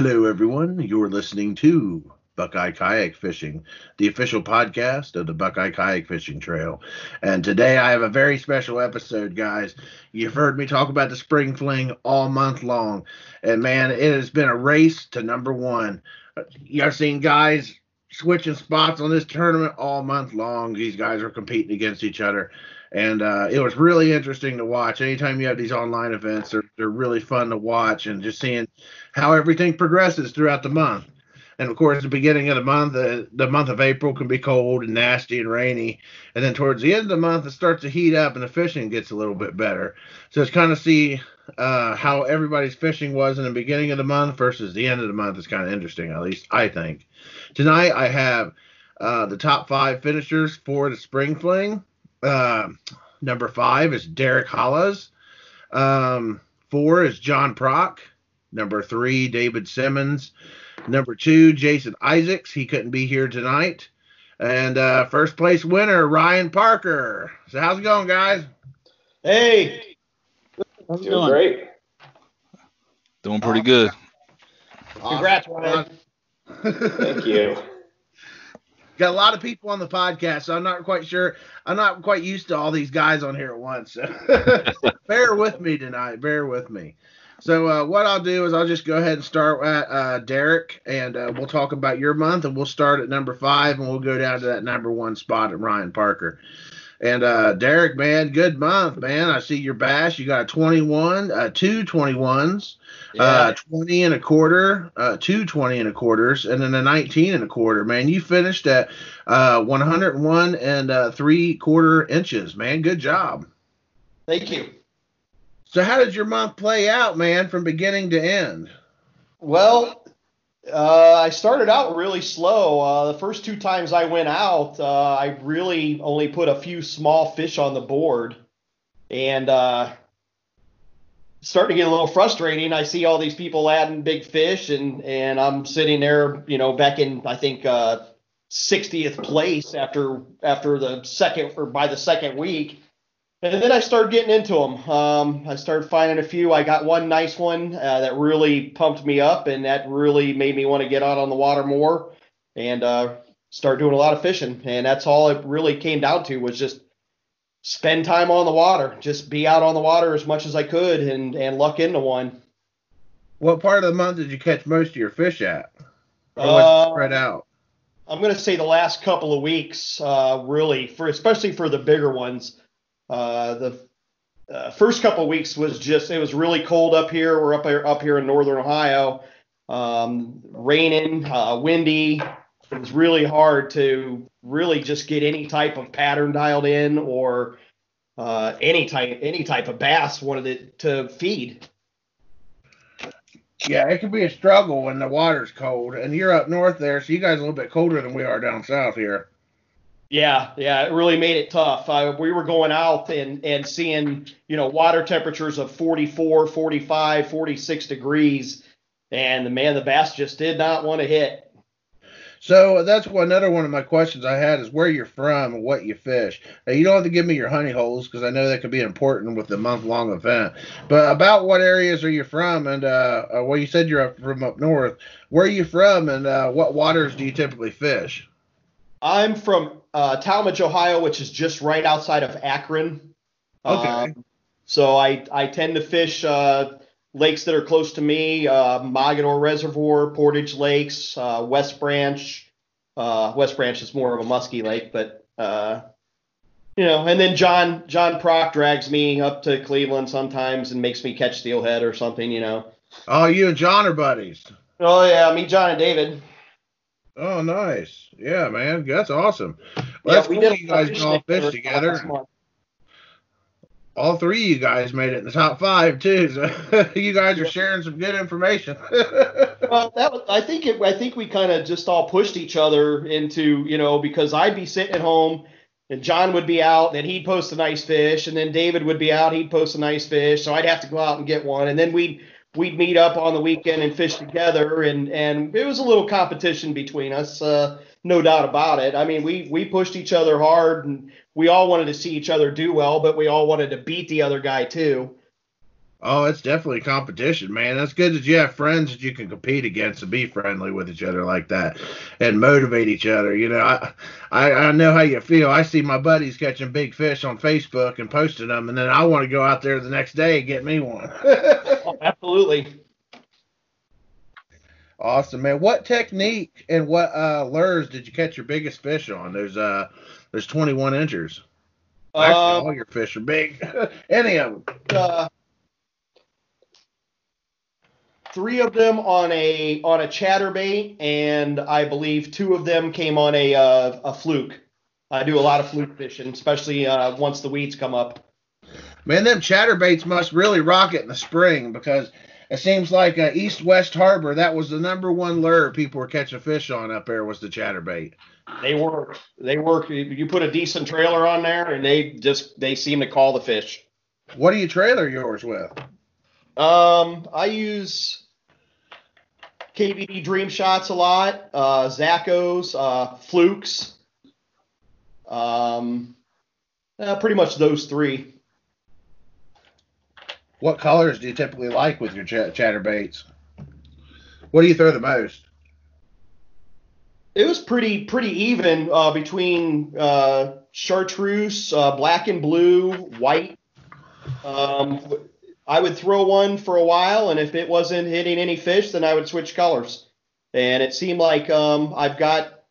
Hello, everyone. You're listening to Buckeye Kayak Fishing, the official podcast of the Buckeye Kayak Fishing Trail. And today I have a very special episode, guys. You've heard me talk about the spring fling all month long. And man, it has been a race to number one. You've seen guys switching spots on this tournament all month long. These guys are competing against each other and uh, it was really interesting to watch. Anytime you have these online events, they're, they're really fun to watch, and just seeing how everything progresses throughout the month. And of course, the beginning of the month, uh, the month of April can be cold and nasty and rainy, and then towards the end of the month, it starts to heat up and the fishing gets a little bit better. So it's kind of see uh, how everybody's fishing was in the beginning of the month versus the end of the month is kind of interesting, at least I think. Tonight I have uh, the top five finishers for the spring fling. Uh, number five is Derek Halas. Um, four is John Proch. Number three, David Simmons. Number two, Jason Isaacs. He couldn't be here tonight. And uh, first place winner, Ryan Parker. So how's it going, guys? Hey. How's it going? Great. Doing pretty good. Congrats, Ryan. Thank you. Got a lot of people on the podcast, so I'm not quite sure. I'm not quite used to all these guys on here at once. So bear with me tonight. Bear with me. So uh, what I'll do is I'll just go ahead and start at uh, Derek, and uh, we'll talk about your month, and we'll start at number five, and we'll go down to that number one spot at Ryan Parker. And uh, Derek, man, good month, man. I see your bass. You got a 21, uh, two 21s, yeah. uh, 20 and a quarter, uh, two 20 and a quarters, and then a 19 and a quarter. Man, you finished at uh, 101 and uh, three quarter inches, man. Good job. Thank you. So, how did your month play out, man, from beginning to end? Well, uh, I started out really slow. Uh, the first two times I went out, uh, I really only put a few small fish on the board, and uh, starting to get a little frustrating. I see all these people adding big fish, and and I'm sitting there, you know, back in I think 60th uh, place after after the second or by the second week and then I started getting into them. Um, I started finding a few. I got one nice one uh, that really pumped me up, and that really made me want to get out on the water more and uh, start doing a lot of fishing. And that's all it really came down to was just spend time on the water, just be out on the water as much as I could, and and luck into one. What part of the month did you catch most of your fish at? Or was uh, spread out? I'm going to say the last couple of weeks, uh, really, for especially for the bigger ones. Uh, the uh, first couple of weeks was just it was really cold up here. We're up here up here in northern Ohio, um, raining, uh, windy. It was really hard to really just get any type of pattern dialed in or uh, any type any type of bass wanted to feed. Yeah, it can be a struggle when the water's cold, and you're up north there, so you guys are a little bit colder than we are down south here. Yeah, yeah, it really made it tough. Uh, we were going out and, and seeing, you know, water temperatures of 44, 45, 46 degrees, and the man, the bass just did not want to hit. So that's one, another one of my questions I had is where you're from and what you fish. Now, you don't have to give me your honey holes because I know that could be important with the month long event. But about what areas are you from? And uh, uh, well, you said you're from up north. Where are you from, and uh, what waters do you typically fish? I'm from uh, Tallmadge, Ohio, which is just right outside of Akron. Okay. Um, so I I tend to fish uh, lakes that are close to me: uh, Mogadore Reservoir, Portage Lakes, uh, West Branch. Uh, West Branch is more of a musky lake, but uh, you know. And then John John Proch drags me up to Cleveland sometimes and makes me catch steelhead or something, you know. Oh, you and John are buddies. Oh yeah, me, John, and David. Oh, nice. Yeah, man, that's awesome. Well, yeah, that's we cool. You guys can all fish together. All three of you guys made it in the top five too. So you guys are sharing some good information. well, that was, I think it, I think we kind of just all pushed each other into you know because I'd be sitting at home and John would be out, and he'd post a nice fish, and then David would be out, he'd post a nice fish, so I'd have to go out and get one, and then we'd we'd meet up on the weekend and fish together, and and it was a little competition between us, uh, no doubt about it. I mean, we we pushed each other hard, and we all wanted to see each other do well, but we all wanted to beat the other guy too. Oh, it's definitely competition, man. That's good that you have friends that you can compete against and be friendly with each other like that and motivate each other. You know, I, I, I know how you feel. I see my buddies catching big fish on Facebook and posting them, and then I want to go out there the next day and get me one. oh, absolutely. Awesome, man. What technique and what uh, lures did you catch your biggest fish on? There's uh, there's 21 inches. Actually, Um, all your fish are big. Any of them. uh, three of them on a on a chatterbait, and I believe two of them came on a uh, a fluke. I do a lot of fluke fishing, especially uh, once the weeds come up. Man, them chatterbaits must really rock it in the spring because it seems like uh, East West Harbor that was the number one lure people were catching fish on up there was the chatterbait. They work. They work. You- You put a decent trailer on there, and they just they seem to call the fish. What do you trailer yours with? Um, I use KVD Dream Shots a lot, uh, uh, Flukes, um, uh, pretty much those three. What colors do you typically like with your ch- chatterbaits? What do you throw the most? It was pretty pretty even uh, between uh, chartreuse, uh, black and blue, white. Um, I would throw one for a while, and if it wasn't hitting any fish, then I would switch colors. And it seemed like um, I've got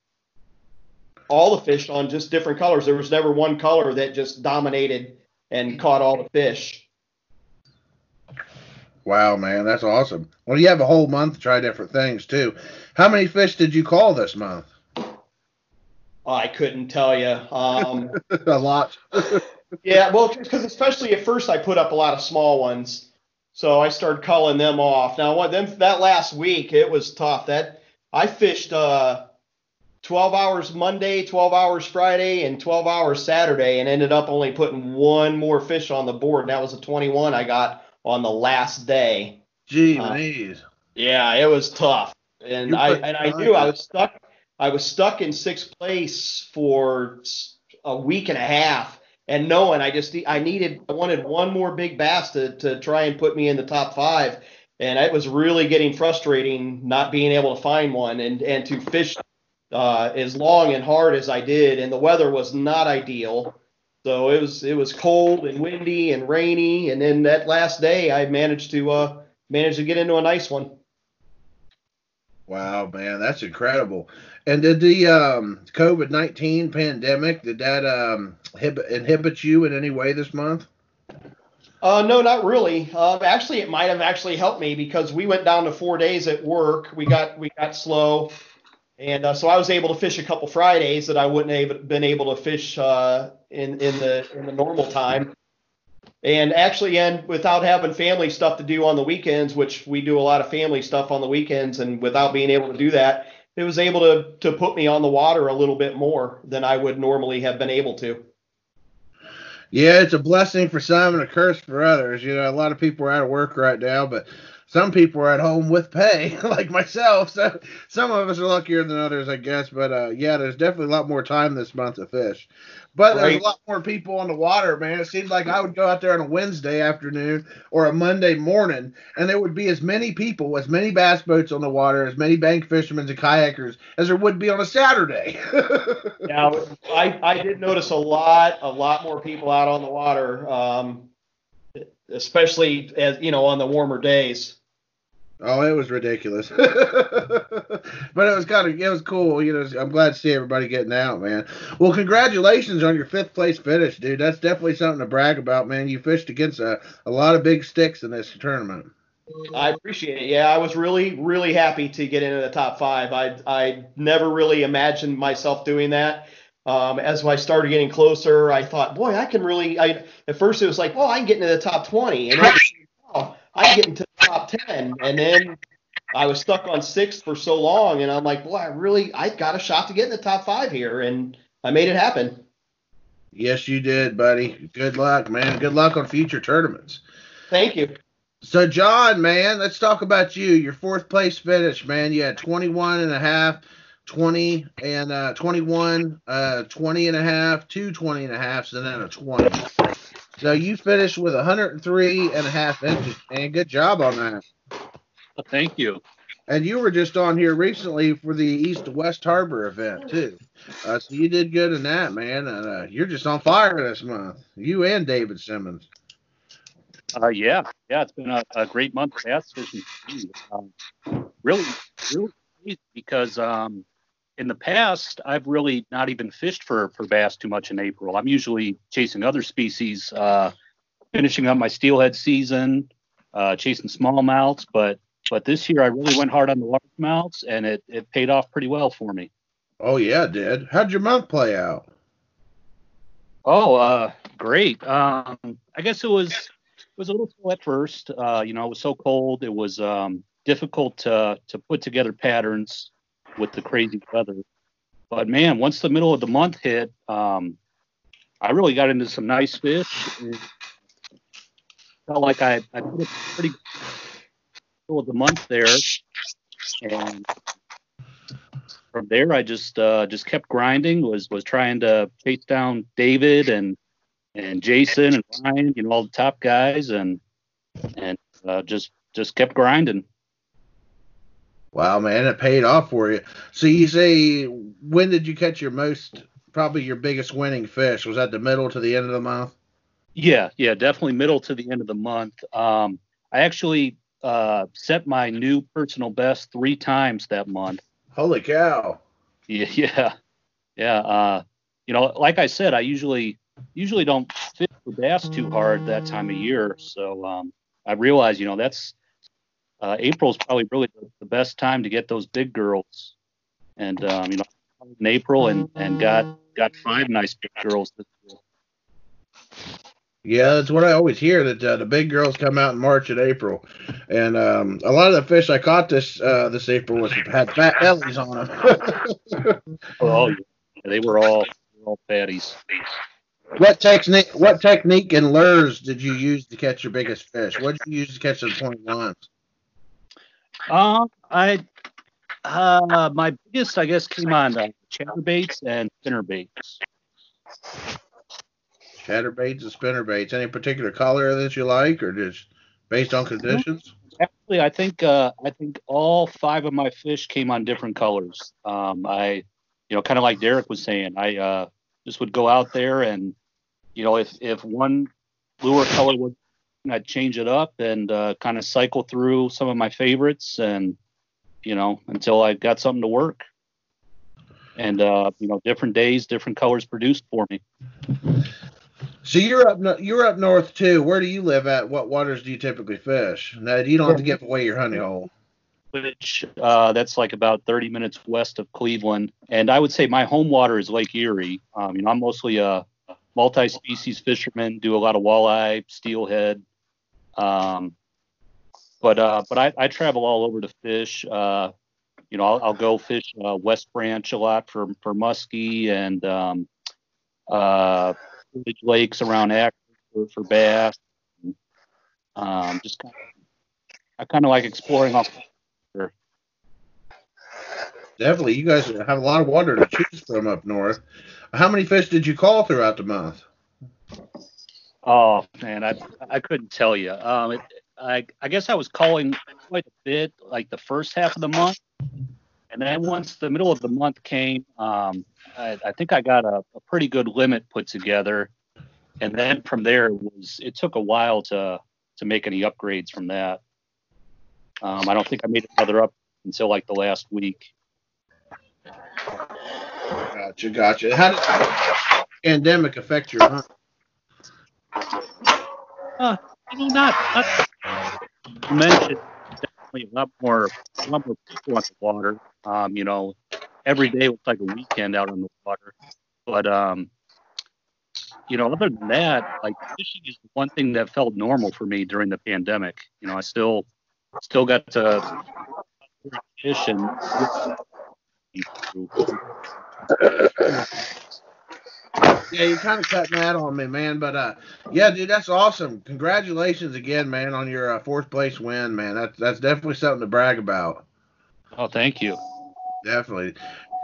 all the fish on just different colors. There was never one color that just dominated and caught all the fish. Wow, man, that's awesome. Well, you have a whole month to try different things too. How many fish did you call this month? I couldn't tell you. Um, a lot. Yeah, well, because especially at first I put up a lot of small ones, so I started culling them off. Now, what then that last week it was tough. That I fished uh, 12 hours Monday, 12 hours Friday, and 12 hours Saturday, and ended up only putting one more fish on the board. And that was a 21 I got on the last day. Gee, Uh. Yeah, it was tough, and I and I knew I was stuck. I was stuck in sixth place for a week and a half, and knowing I just I needed I wanted one more big bass to to try and put me in the top five, and it was really getting frustrating not being able to find one and and to fish uh, as long and hard as I did, and the weather was not ideal. So it was it was cold and windy and rainy, and then that last day I managed to uh, managed to get into a nice one. Wow, man, that's incredible. And did the um, COVID nineteen pandemic did that um, inhibit, you in any way this month? Uh, no, not really. Uh, actually, it might have actually helped me because we went down to four days at work. We got we got slow, and uh, so I was able to fish a couple Fridays that I wouldn't have been able to fish uh, in in the in the normal time. And actually, and without having family stuff to do on the weekends, which we do a lot of family stuff on the weekends, and without being able to do that, it was able to to put me on the water a little bit more than I would normally have been able to. Yeah, it's a blessing for some and a curse for others. You know, a lot of people are out of work right now, but some people are at home with pay, like myself. So some of us are luckier than others, I guess. But uh, yeah, there's definitely a lot more time this month to fish. But there's a lot more people on the water, man. It seemed like I would go out there on a Wednesday afternoon or a Monday morning, and there would be as many people, as many bass boats on the water, as many bank fishermen and kayakers as there would be on a Saturday. Now, I, I did notice a lot, a lot more people out on the water, um, especially as you know on the warmer days. Oh, it was ridiculous. but it was kind of it was cool. You know, I'm glad to see everybody getting out, man. Well, congratulations on your fifth place finish, dude. That's definitely something to brag about, man. You fished against a, a lot of big sticks in this tournament. I appreciate it. Yeah, I was really, really happy to get into the top five. I I never really imagined myself doing that. Um, as I started getting closer, I thought, boy, I can really. I at first it was like, well, I can get into the top twenty, and then, oh, I get into top ten, and then I was stuck on sixth for so long, and I'm like, boy, I really, I got a shot to get in the top five here, and I made it happen. Yes, you did, buddy. Good luck, man. Good luck on future tournaments. Thank you. So, John, man, let's talk about you. Your fourth place finish, man. You had 21 and a half, 20 and uh, 21, uh, 20 and a half, two 20 and a halfs, and then a 20. So you finished with 103 and a half inches, and good job on that. Thank you. And you were just on here recently for the East to West Harbor event too. Uh, so you did good in that, man. Uh, you're just on fire this month. You and David Simmons. Uh, yeah, yeah, it's been a, a great month of bass fishing. Um, really, really because um, in the past I've really not even fished for for bass too much in April. I'm usually chasing other species, uh, finishing up my steelhead season, uh, chasing smallmouths. But but this year I really went hard on the largemouths, and it it paid off pretty well for me. Oh yeah, it did. How'd your month play out? Oh, uh, great. Um, I guess it was it was a little slow at first. Uh, you know, it was so cold. It was um, difficult to to put together patterns with the crazy weather. But man, once the middle of the month hit, um, I really got into some nice fish. Felt like I, I put a pretty middle of the month there, and from there I just uh, just kept grinding. Was was trying to chase down David and and Jason and Ryan, you know, all the top guys, and and uh, just just kept grinding. Wow, man, it paid off for you. So you say, when did you catch your most, probably your biggest winning fish? Was that the middle to the end of the month? Yeah, yeah, definitely middle to the end of the month. Um, I actually uh, set my new personal best three times that month. Holy cow! Yeah, yeah, yeah. Uh, you know, like I said, I usually usually don't fish for bass too hard that time of year. So um, I realize, you know, that's uh, April is probably really the, best time to get those big girls. And um, you know, in April and and got got five nice big girls this year. Yeah, that's what I always hear that uh, the big girls come out in March and April, and um, a lot of the fish I caught this uh, this April was had fat bellies on them. oh, yeah. they were all they were all fatties. What technique? What technique and lures did you use to catch your biggest fish? What did you use to catch the point ones? Um, I uh, my biggest, I guess, came on uh, chatterbaits and spinnerbaits. Chatterbaits and spinnerbaits. Any particular color that you like, or just based on conditions? Actually, I think uh, I think all five of my fish came on different colors. Um, I, you know, kind of like Derek was saying, I uh, just would go out there and, you know, if if one lure color would I'd change it up and uh, kind of cycle through some of my favorites, and you know, until I got something to work. And uh, you know, different days, different colors produced for me. So you're up, you're up north too. Where do you live at? What waters do you typically fish? Now you don't have to give away your honey hole. Which uh, that's like about 30 minutes west of Cleveland, and I would say my home water is Lake Erie. Um, you know, I'm mostly a multi-species fisherman, do a lot of walleye, steelhead, um, but uh, but I, I travel all over to fish. Uh, you know, I'll, I'll go fish uh, West Branch a lot for for muskie and um, uh, lakes around Akron for, for bass. Um, just kind of, I kind of like exploring off. Definitely, you guys have a lot of water to choose from up north. How many fish did you call throughout the month? Oh man, I I couldn't tell you. Um, it, I I guess I was calling quite a bit like the first half of the month, and then once the middle of the month came, um, I, I think I got a, a pretty good limit put together, and then from there it was it took a while to to make any upgrades from that. Um, I don't think I made another up until like the last week. Gotcha, gotcha. How did pandemic affect your hunt? Uh, you know, not, not mentioned definitely a lot more, a lot more people on the water. Um, you know, every day was like a weekend out on the water. But um, you know, other than that, like fishing is one thing that felt normal for me during the pandemic. You know, I still still got to fish and yeah, you're kind of cutting that on me, man. But uh, yeah, dude, that's awesome. Congratulations again, man, on your uh, fourth place win, man. That's that's definitely something to brag about. Oh, thank you. Definitely.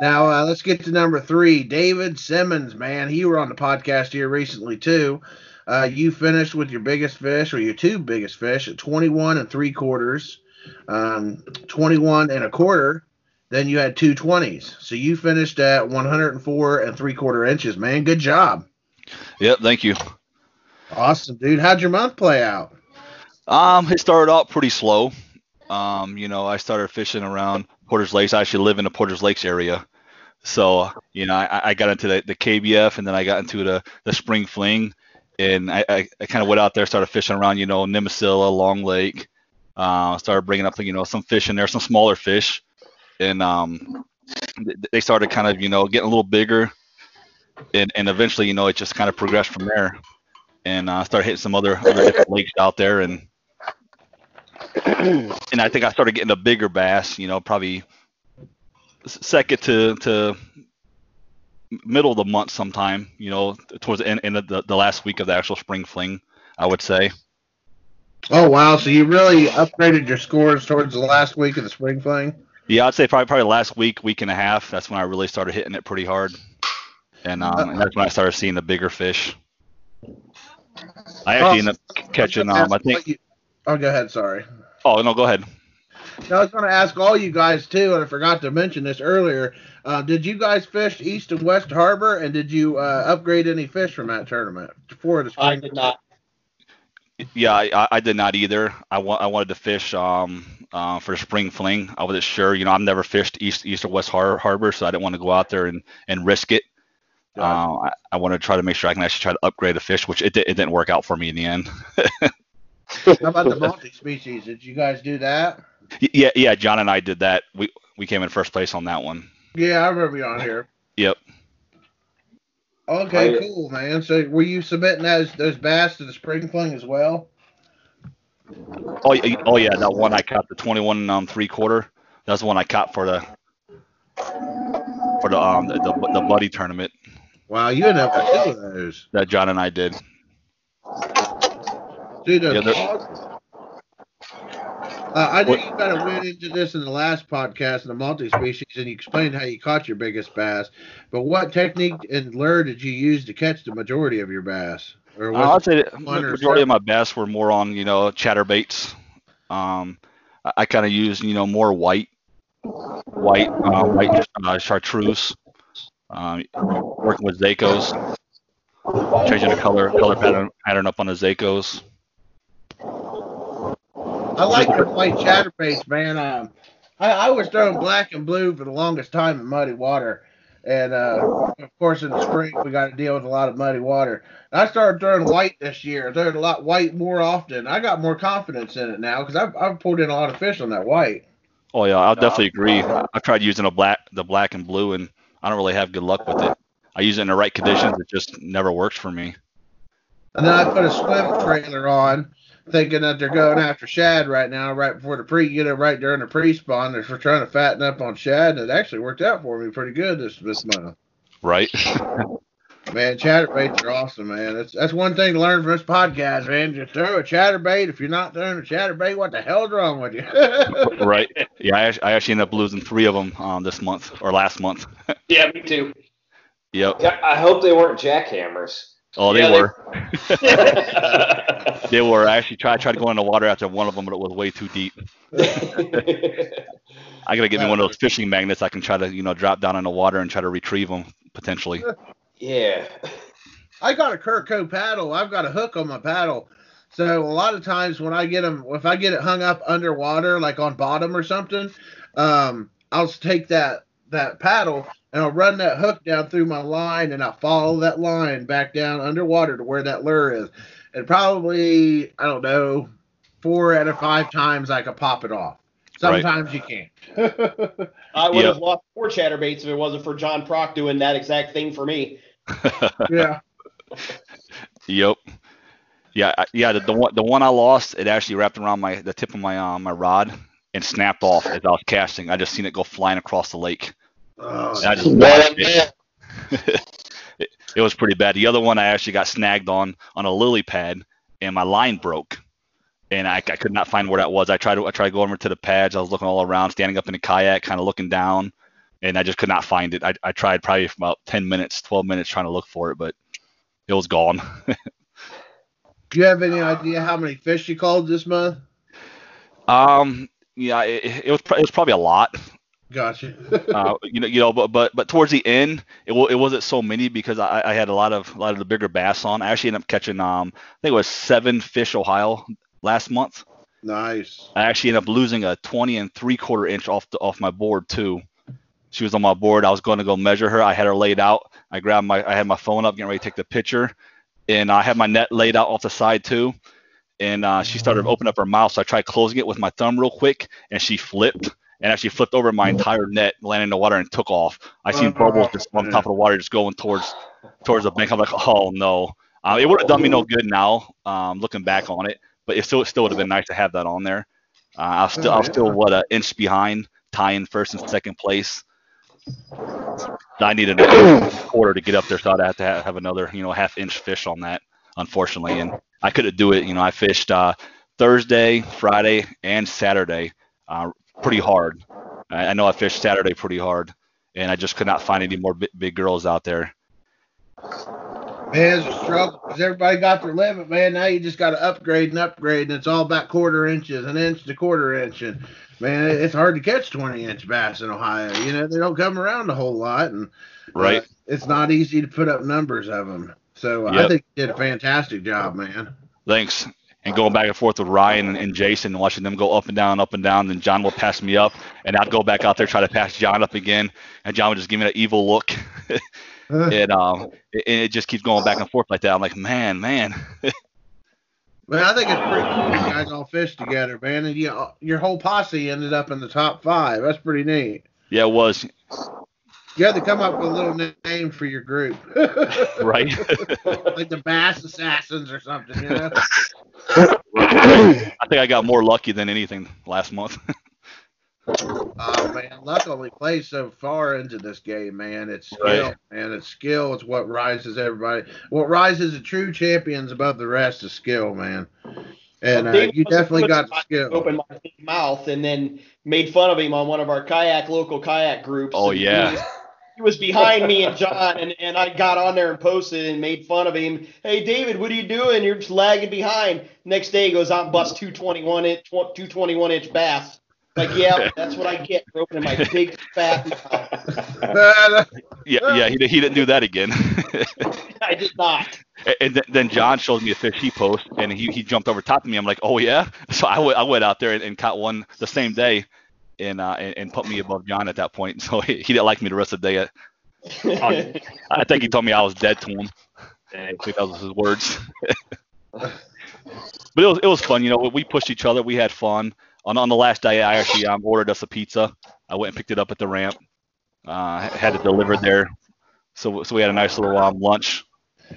Now uh, let's get to number three, David Simmons, man. He were on the podcast here recently too. uh, you finished with your biggest fish or your two biggest fish at 21 and three quarters, um, 21 and a quarter. Then you had two 20s. So you finished at 104 and three quarter inches, man. Good job. Yep, thank you. Awesome, dude. How'd your month play out? Um, it started out pretty slow. Um, you know, I started fishing around Portage Lakes. I actually live in the Portage Lakes area. So, you know, I, I got into the, the KBF and then I got into the, the spring fling and I, I, I kind of went out there, started fishing around, you know, Nimisila, Long Lake. Uh, started bringing up, you know, some fish in there, some smaller fish. And um, they started kind of, you know, getting a little bigger. And, and eventually, you know, it just kind of progressed from there. And I uh, started hitting some other, other different lakes out there. And and I think I started getting a bigger bass, you know, probably second to to middle of the month sometime, you know, towards the end, end of the, the last week of the actual spring fling, I would say. Oh wow! So you really upgraded your scores towards the last week of the spring fling. Yeah, I'd say probably probably last week, week and a half. That's when I really started hitting it pretty hard, and um, and that's when I started seeing the bigger fish. I actually ended up catching um, I think. Oh, go ahead. Sorry. Oh no, go ahead. I was going to ask all you guys too, and I forgot to mention this earlier. Uh, did you guys fish East and West Harbor, and did you uh, upgrade any fish from that tournament for the spring? I did not. Yeah, I, I did not either. I, wa- I wanted to fish um, uh, for the spring fling. I wasn't sure. You know, I've never fished East East or West Har- Harbor, so I didn't want to go out there and, and risk it. Uh, I, I wanted to try to make sure I can actually try to upgrade the fish, which it, it didn't work out for me in the end. How about the multi-species? Did you guys do that? Yeah, yeah. John and I did that. We we came in first place on that one. Yeah, I remember you on here. Yep. Okay, cool, man. So were you submitting those those bass to the spring fling as well? Oh, oh yeah, that one I caught the 21 um three quarter. That's the one I caught for the for the um the, the, the buddy tournament. Wow, you ended up with two of those. That John and I did. Dude, yeah, uh, I know you kind of went into this in the last podcast in the multi-species, and you explained how you caught your biggest bass. But what technique and lure did you use to catch the majority of your bass? Or uh, I'd say the majority of my bass were more on you know chatterbaits. Um, I, I kind of used you know more white, white, uh, white uh, chartreuse. Um, working with Zacos, changing the color color pattern pattern up on the Zacos. I like to play chatterbaits, man. Um, I, I was throwing black and blue for the longest time in muddy water. And uh, of course, in the spring, we got to deal with a lot of muddy water. I started throwing white this year. I throwed a lot white more often. I got more confidence in it now because I've, I've pulled in a lot of fish on that white. Oh yeah, I'll definitely agree. I tried using a black, the black and blue, and I don't really have good luck with it. I use it in the right conditions. It just never works for me. And then I put a swim trailer on, thinking that they're going after shad right now, right before the pre, you know, right during the pre-spawn. They're trying to fatten up on shad, and it actually worked out for me pretty good this this month. Right. man, chatterbaits are awesome, man. That's that's one thing to learn from this podcast, man. Just throw a chatterbait. If you're not throwing a chatterbait, what the hell's wrong with you? right. Yeah, I, I actually ended up losing three of them um, this month or last month. yeah, me too. Yep. Yeah, I hope they weren't jackhammers. Oh, they yeah, were. They... they were. I actually tried tried to go in the water after one of them, but it was way too deep. I gotta get me one of those fishing magnets. I can try to, you know, drop down in the water and try to retrieve them potentially. Yeah. I got a Curco paddle. I've got a hook on my paddle. So a lot of times when I get them, if I get it hung up underwater, like on bottom or something, um, I'll take that that paddle and I'll run that hook down through my line and I'll follow that line back down underwater to where that lure is. And probably, I don't know, four out of five times I could pop it off. Sometimes right. you can't. I would yep. have lost four chatterbaits if it wasn't for John Proch doing that exact thing for me. yeah. Yep. Yeah, yeah. The, the one the one I lost, it actually wrapped around my the tip of my uh, my rod and snapped off as I was casting. I just seen it go flying across the lake. Oh, I just it. it. it. was pretty bad. The other one I actually got snagged on on a lily pad, and my line broke, and I, I could not find where that was. I tried to I tried to go over to the pads. I was looking all around, standing up in a kayak, kind of looking down, and I just could not find it. I, I tried probably for about 10 minutes, 12 minutes trying to look for it, but it was gone. Do you have any idea how many fish you called this month? Um, yeah, it, it was it was probably a lot. Gotcha. uh, you know, you know, but but but towards the end, it w- it wasn't so many because I, I had a lot of a lot of the bigger bass on. I actually ended up catching um I think it was seven fish Ohio last month. nice. I actually ended up losing a 20 and three quarter inch off the off my board too. She was on my board. I was going to go measure her. I had her laid out. I grabbed my I had my phone up, getting ready to take the picture, and I had my net laid out off the side too. And uh, she started opening up her mouth, so I tried closing it with my thumb real quick, and she flipped and actually flipped over my entire net, landed in the water, and took off. I seen bubbles just on top of the water, just going towards towards the bank. I'm like, oh no. Uh, it would have done me no good now, um, looking back on it, but it still it still would have been nice to have that on there. Uh, I was still I was still what an inch behind, tying first and second place. I needed a quarter to get up there, so I'd have to have, have another you know half inch fish on that, unfortunately, and I couldn't do it. You know, I fished uh, Thursday, Friday, and Saturday uh, pretty hard. I, I know I fished Saturday pretty hard, and I just could not find any more big, big girls out there. Man, it's a struggle because everybody got their limit, man. Now you just got to upgrade and upgrade, and it's all about quarter inches, an inch to quarter inch, and man, it's hard to catch 20 inch bass in Ohio. You know, they don't come around a whole lot, and uh, Right. it's not easy to put up numbers of them. So I Yep. think you did a fantastic job, man. Thanks. And going back and forth with Ryan and, and Jason and watching them go up and down, up and down, then John will pass me up, and I'd go back out there try to pass John up again, and John would just give me that evil look, and um, it, it just keeps going back and forth like that. I'm like, man, man, But I think it's pretty cool you guys all fished together, man, and you, your whole posse ended up in the top five. That's pretty neat. yeah, it was You had to come up with a little name for your group, right. like the Bass Assassins or something, you know. I think I got more lucky than anything last month. Oh man, luck only plays so far into this game, man. It's skill, Right. man. It's skill. It's what rises everybody. What rises the true champions above the rest is skill, man. And uh, you definitely got my- skill. Opened my mouth and then made fun of him on one of our kayak local kayak groups. Oh, And he yeah. He was behind me and John, and, and I got on there and posted and made fun of him. Hey, David, what are you doing? You're just lagging behind. Next day, he goes out and busts 221 inch, 221 inch bass. Like, yeah, that's what I get for opening my big fat mouth. yeah, yeah, he, he didn't do that again. I did not. And- And th- then John showed me a fish he posted, and he, he jumped over top of me. I'm like, oh yeah. So I went went out there and, and caught one the same day, and uh and, and put me above John at that point. So he, he didn't like me the rest of the day. I think he told me I was dead to him. I think that was his words. but it was it was fun. You know, we pushed each other. We had fun. On on the last day, I actually um, ordered us a pizza. I went and picked it up at the ramp. Uh, had it delivered there. So so we had a nice little um, lunch.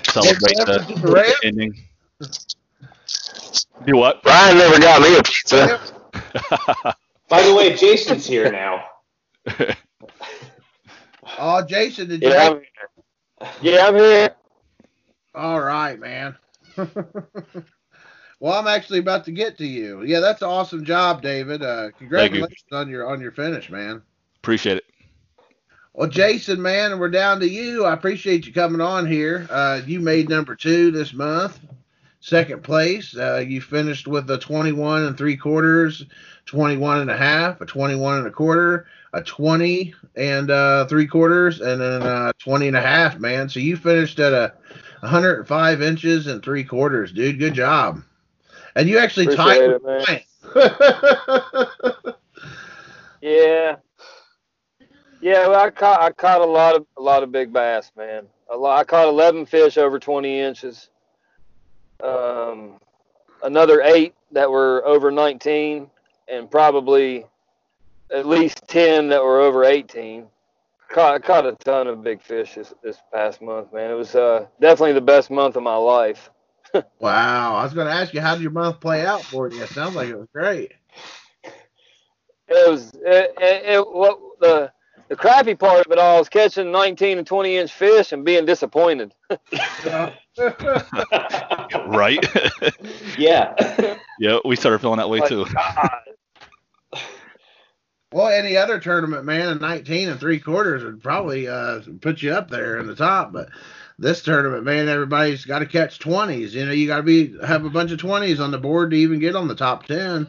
Celebrate the, the ending. Do what? Ryan never got me a pizza. By the way, Jason's here now. Oh, Jason, did you? Yeah, I'm here. Yeah, I'm here. All right, man. well, I'm actually about to get to you. Yeah, that's an awesome job, David. Uh, congratulations on your on your finish, man. Appreciate it. Well, Jason, man, we're down to you. I appreciate you coming on here. Uh, you made number two this month, second place. Uh, you finished with a 21 and three quarters, 21 and a half, a 21 and a quarter, a 20 and uh, three quarters, and then uh, 20 and a half, man. So you finished at a 105 inches and three quarters, dude. Good job. And you actually tied Appreciate with it, Yeah. Yeah, well, I caught I caught a lot of a lot of big bass, man. A lot, I caught 11 fish over 20 inches. Um, another eight that were over 19, and probably at least 10 that were over 18. Caught caught a ton of big fish this, this past month, man. It was uh, definitely the best month of my life. wow. I was going to ask you, how did your month play out for you? It sounds like it was great. It was it, it, it what the the crappy part of it all is catching 19 and 20 inch fish and being disappointed. Right? Yeah. yeah, we started feeling that way Like, too. Well, any other tournament, man, a 19 and three quarters would probably uh, put you up there in the top. But this tournament, man, everybody's got to catch twenties. You know, you got to be have a bunch of twenties on the board to even get on the top ten.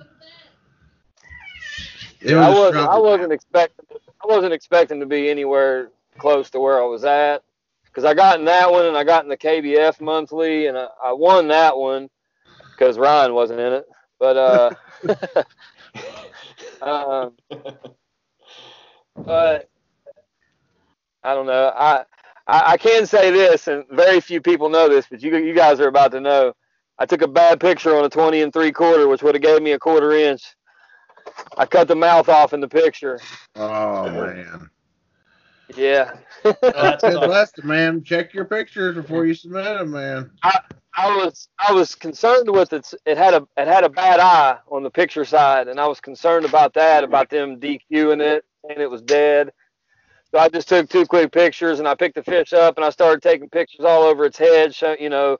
It I was a wasn't. I struggle. wasn't expecting. I wasn't expecting to be anywhere close to where I was at because I got in that one and I got in the KBF monthly and I, I won that one because Ryan wasn't in it. But uh, um, but I don't know. I, I I can say this, and very few people know this, but you you guys are about to know. I took a bad picture on a 20 and three quarter, which would have gave me a quarter inch. I cut the mouth off in the picture. Oh man, Yeah. That's good tough. lesson, man. Check your pictures before you submit them, man. I I was I was concerned with it. It had a it had a bad eye on the picture side, and I was concerned about that, about them DQing it, and it was dead. So I just took two quick pictures, and I picked the fish up, and I started taking pictures all over its head, show, you know,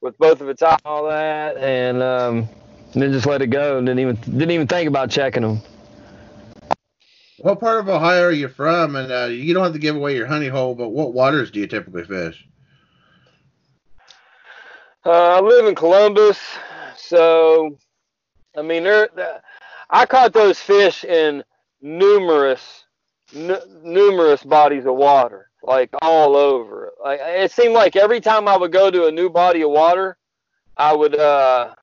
with both of its eyes, all that, and um, and then just let it go, and didn't even didn't even think about checking them. What part of Ohio are you from? And uh, you don't have to give away your honey hole, but what waters do you typically fish? Uh, I live in Columbus, so I mean, there. I caught those fish in numerous, n- numerous bodies of water, like all over. Like it seemed like every time I would go to a new body of water, I would, uh,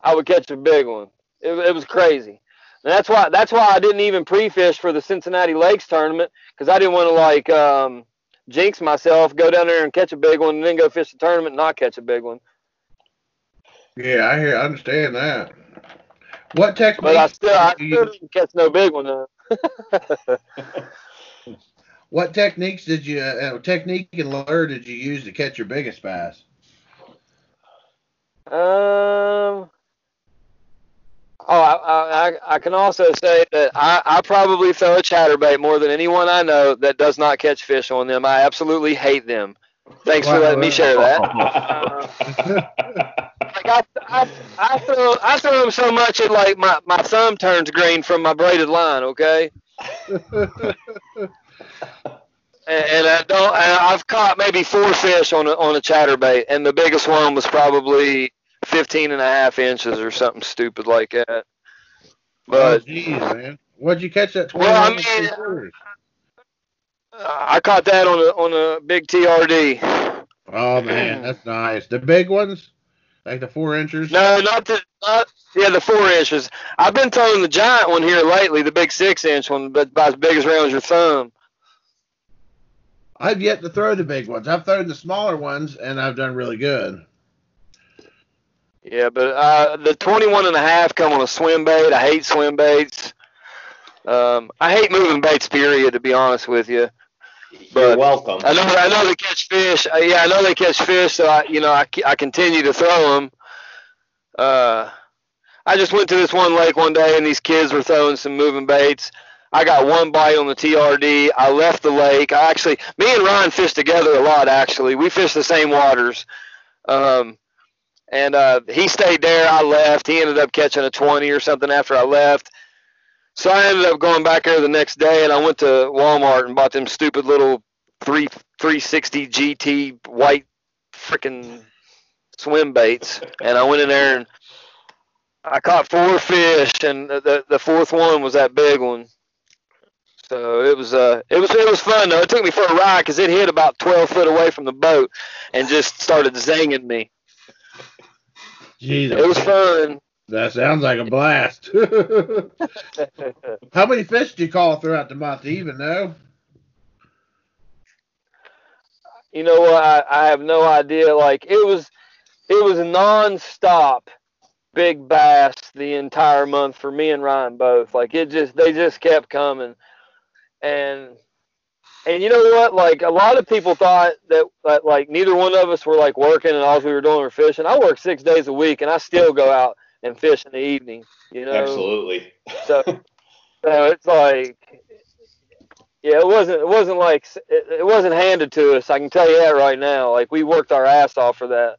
I would catch a big one. It, it was crazy. And that's why that's why I didn't even pre-fish for the Cincinnati Lakes tournament because I didn't want to like um, jinx myself, go down there and catch a big one, and then go fish the tournament and not catch a big one. Yeah, I hear. I understand that. What technique? But I still, I still didn't catch no big one though. what techniques did you uh, technique and lure did you use to catch your biggest bass? Um. Oh, I, I, I can also say that I, I probably throw a chatterbait more than anyone I know that does not catch fish on them. I absolutely hate them. Thanks for letting me share that. Like I, I, I throw I throw them so much it like my, my thumb turns green from my braided line. Okay. And, and I don't. And I've caught maybe four fish on a, on a chatterbait, and the biggest one was probably 15 and a half inches or something stupid like that. oh, But geez, man. What'd you catch that? Well, I mean- I caught that on a on a big TRD. Oh man, that's nice. The big ones, like the four inchers. No, not the not yeah the four inches. I've been throwing the giant one here lately, the big six inch one, but about as big as round as your thumb. I've yet to throw the big ones. I've thrown the smaller ones, and I've done really good. Yeah, but uh, the 21 and a half come on a swim bait. I hate swim baits. Um, I hate moving baits, period, to be honest with you. You're But welcome. I know I know they catch fish. Uh, yeah, I know they catch fish, so I you know I, I continue to throw them. Uh, I just went to this one lake one day and these kids were throwing some moving baits. I got one bite on the TRD. I left the lake. I actually, me and Ryan fished together a lot. Actually, we fished the same waters. Um, and uh, he stayed there. I left. He ended up catching a 20 or something after I left. So I ended up going back there the next day, and I went to Walmart and bought them stupid little three 360 GT white freaking swim baits, and I went in there and I caught four fish, and the the fourth one was that big one. So it was uh it was it was fun though. It took me for a ride because it hit about 12 foot away from the boat and just started zinging me. Jeez, It was fun. that sounds like a blast. How many fish do you call throughout the month? Do you even know? you know what? I, I have no idea. Like it was, it was nonstop big bass the entire month for me and Ryan both. Like it just, they just kept coming, and and you know what? Like a lot of people thought that, that like neither one of us were like working and all we were doing were fishing. I work six days a week and I still go out and fish in the evening. You know, Absolutely. so, so it's like, yeah, it wasn't. It wasn't like it, it wasn't handed to us. I can tell you that right now. Like we worked our ass off for that.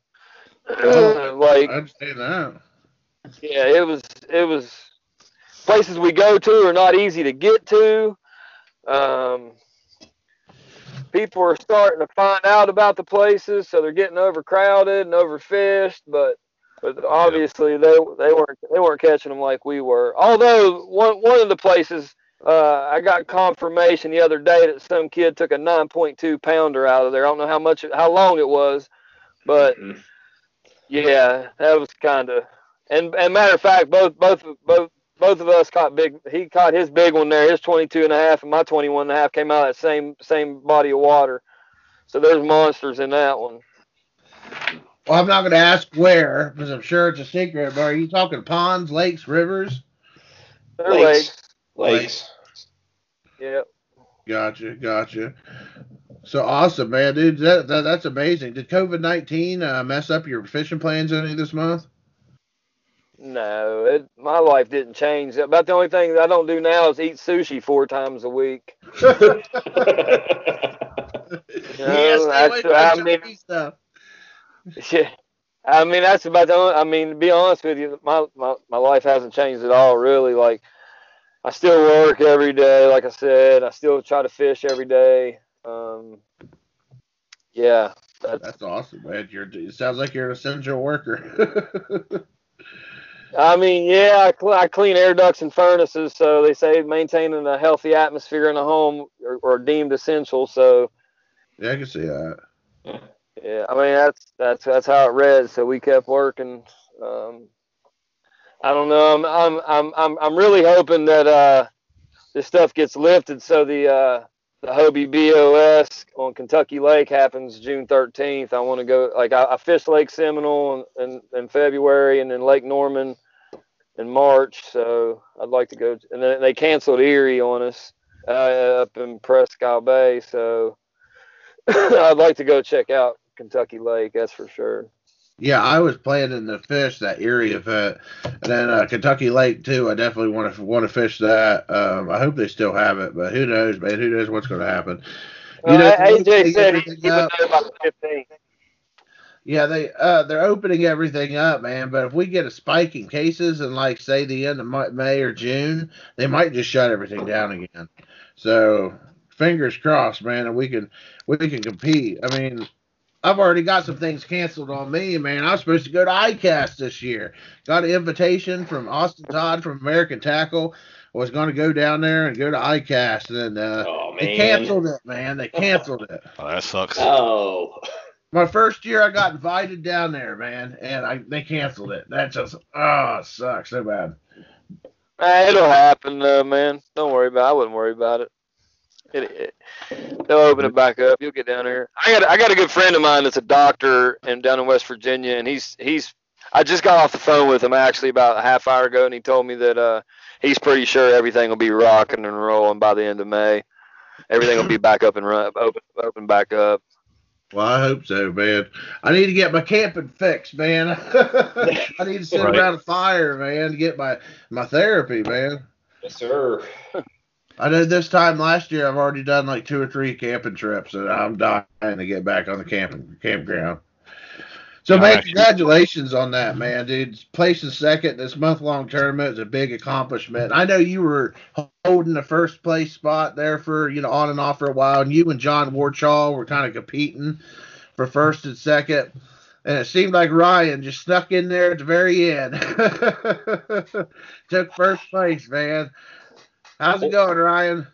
like I understand that. yeah, it was. It was places we go to are not easy to get to. Um, people are starting to find out about the places, so they're getting overcrowded and overfished. But but obviously they they weren't they weren't catching them like we were. Although one one of the places uh, I got confirmation the other day that some kid took a 9.2 pounder out of there. I don't know how much how long it was, but Mhm. yeah, that was kind of. And and matter of fact, both both both both of us caught big. He caught his big one there. His 22 and a half and my 21 and a half came out of that same same body of water. So there's monsters in that one. Well, I'm not going to ask where because I'm sure it's a secret. But are you talking ponds, lakes, rivers? They're Lakes. lakes. Lakes. Yep. Gotcha, gotcha. So awesome, man, dude. That, that that's amazing. Did COVID nineteen uh, mess up your fishing plans any this month? No, it, my life didn't change. About the only thing that I don't do now is eat sushi four times a week. yes, that's- I mean- stuff. Yeah. I mean, that's about the only, I mean, to be honest with you, my, my, my life hasn't changed at all, really. Like, I still work every day, like I said. I still try to fish every day. Um, yeah. That's, That's awesome, man. You're it sounds like you're an essential worker. I mean, yeah, I, cl- I clean air ducts and furnaces, so they say maintaining a healthy atmosphere in a home are, are deemed essential. So, yeah, I can see that. Yeah, I mean that's that's that's how it read. So we kept working. Um, I don't know. I'm I'm I'm I'm I'm really hoping that uh, this stuff gets lifted. So the uh, the Hobie BOS on Kentucky Lake happens June 13th. I want to go. Like I, I fished Lake Seminole in, in in February and then Lake Norman in March. So I'd like to go. And then they canceled Erie on us uh, up in Presque Isle Bay. So I'd like to go check out Kentucky Lake. That's for sure. Yeah, I was planning the fish that Erie event, and then uh, Kentucky Lake too. I definitely want to want to fish that. Um, I hope they still have it, but who knows, man? Who knows what's going to happen? You know, AJ said he, would up- know about the 15th. Yeah, they uh they're opening everything up, man. But if we get a spike in cases in like say the end of May or June, they might just shut everything down again. So fingers crossed, man, and we can we can compete. I mean, I've already got some things canceled on me, man. I was supposed to go to ICAST this year. Got an invitation from Austin Todd from American Tackle. Was going to go down there and go to ICAST, and uh, oh they canceled it, man. They canceled it. Oh, that sucks. Oh. My first year, I got invited down there, man, and I they canceled it. That just oh it sucks so bad. Uh, it'll happen, though, man. Don't worry about. it. I wouldn't worry about it. It, it. They'll open it back up. You'll get down there. I got I got a good friend of mine that's a doctor and down in West Virginia, and he's he's. I just got off the phone with him actually about a half hour ago, and he told me that uh he's pretty sure everything will be rocking and rolling by the end of May. Everything will be back up and run, open open back up. Well, I hope so, man. I need to get my camping fixed, man. I need to sit Right. around a fire, man, to get my my therapy, man. Yes, sir. I know this time last year I've already done like two or three camping trips, and I'm dying to get back on the camping campground. So, man, actually- congratulations on that, man, dude. Placing second in this month long tournament is a big accomplishment. I know you were holding the first place spot there for, you know, on and off for a while, and you and John Warchaw were kind of competing for first and second. And it seemed like Ryan just snuck in there at the very end. Took first place, man. How's it going, Ryan?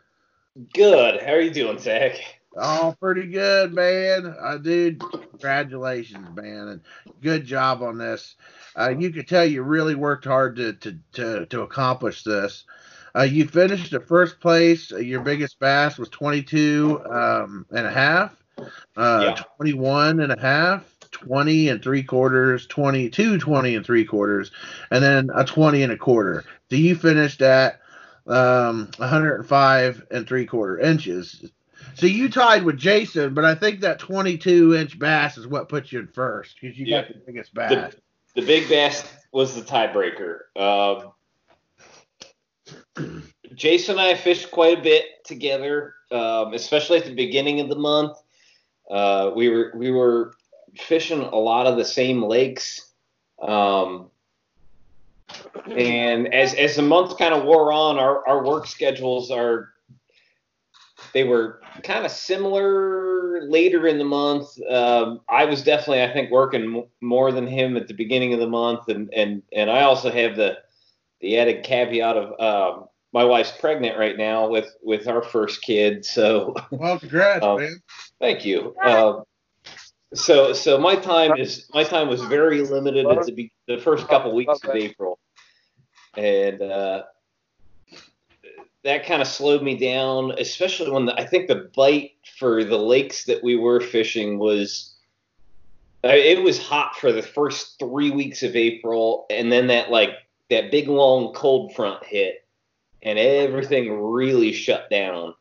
Good. How are you doing, Zach? Oh, pretty good, man. Uh, dude, congratulations, man, and good job on this. Uh, you could tell you really worked hard to to to, to accomplish this. Uh, you finished the first place. Uh, your biggest bass was 22 um, and a half, uh, Yeah. 21 and a half, 20 and three quarters, 22, 20 and three quarters, and then a 20 and a quarter. So you finished at um, 105 and three quarter inches. So you tied with Jason, but I think that 22 inch bass is what puts you in first because you got the biggest bass. The big bass was the tiebreaker. Um, Jason and I fished quite a bit together, um, especially at the beginning of the month. Uh, we were we were fishing a lot of the same lakes, um, and as as the month kind of wore on, our our work schedules are they were kind of similar later in the month. Um, I was definitely, I think, working m- more than him at the beginning of the month, and and and I also have the the added caveat of um, my wife's pregnant right now with with our first kid, so Well, congrats, Um, man. thank you. Um, so so my time is my time was very limited at the be- the first couple weeks of April, and uh, that kind of slowed me down, especially when the, I think the bite for the lakes that we were fishing was. uh, It was hot for the first three weeks of April, and then that like that big long cold front hit, and everything really shut down.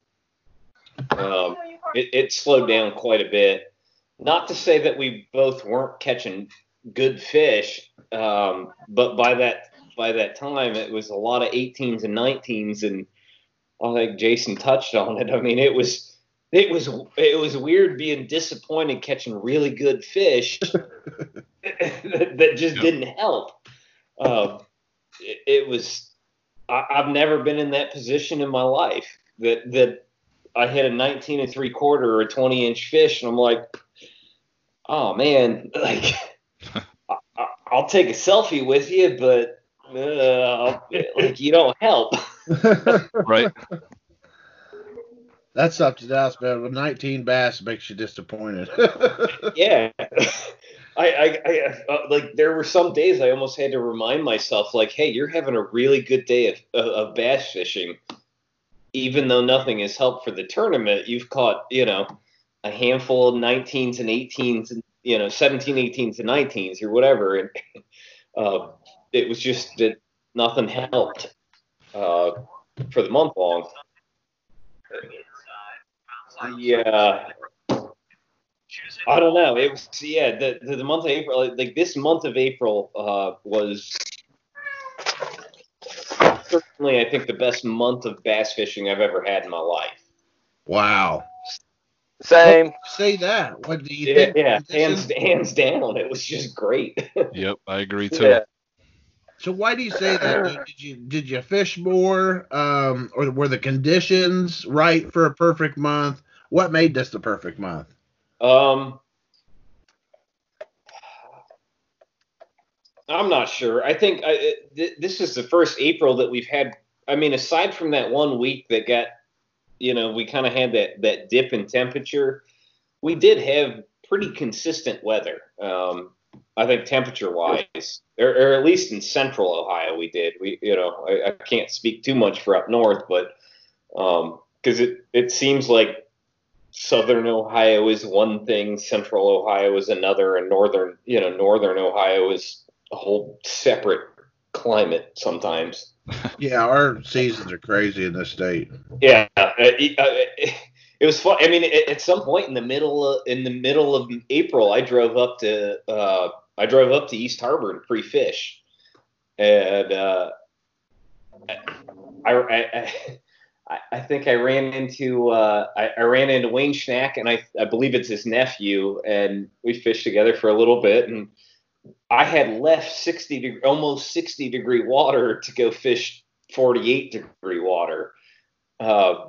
Um, it, it slowed down quite a bit. Not to say that we both weren't catching good fish, um, but by that by that time it was a lot of 18s and 19s, and I think Jason touched on it. I mean, it was it was it was weird being disappointed catching really good fish that, that just Yep. didn't help. Um, it, it was I, I've never been in that position in my life that that I hit a 19 and three quarter or a 20 inch fish, and I'm like, oh man, like I, I- I'll take a selfie with you, but uh, like you don't help. Right. That's something else, man. With 19 bass makes you disappointed. yeah. I, I, I uh, like there were some days I almost had to remind myself like, hey, you're having a really good day of, of, of bass fishing, even though nothing has helped for the tournament. You've caught you know a handful of 19s and 18s and you know 17, 18s and 19s or whatever, and uh, it was just that nothing helped uh, for the month long. Yeah. I don't know. It was yeah. The, the the month of April, like this month of April, uh, was certainly I think the best month of bass fishing I've ever had in my life. wow. Same. Say that. What do you Yeah, think? yeah, hands hands down. It was just great. Yep, I agree too. Yeah. So why do you say that? Did you did you fish more, um, or were the conditions right for a perfect month? What made this the perfect month? Um, I'm not sure. I think I, th- this is the first April that we've had. I mean, aside from that one week that got, you know, we kind of had that that dip in temperature. We did have pretty consistent weather. Um, I think temperature wise, or, or at least in central Ohio, we did. We, you know, I, I can't speak too much for up north, but because it it seems like southern Ohio is one thing, central Ohio is another, and northern, you know, northern Ohio is a whole separate climate sometimes. Yeah, our seasons are crazy in this state. Yeah, uh, uh, it was fun. I mean, at, at some point in the middle of, in the middle of April, I drove up to uh, I drove up to East Harbor to pre-fish, and uh, I, I, I I think I ran into uh, I, I ran into Wayne Schnack, and I I believe it's his nephew, and we fished together for a little bit, and I had left 60 degree, almost 60 degree water to go fish 48 degree water. Uh,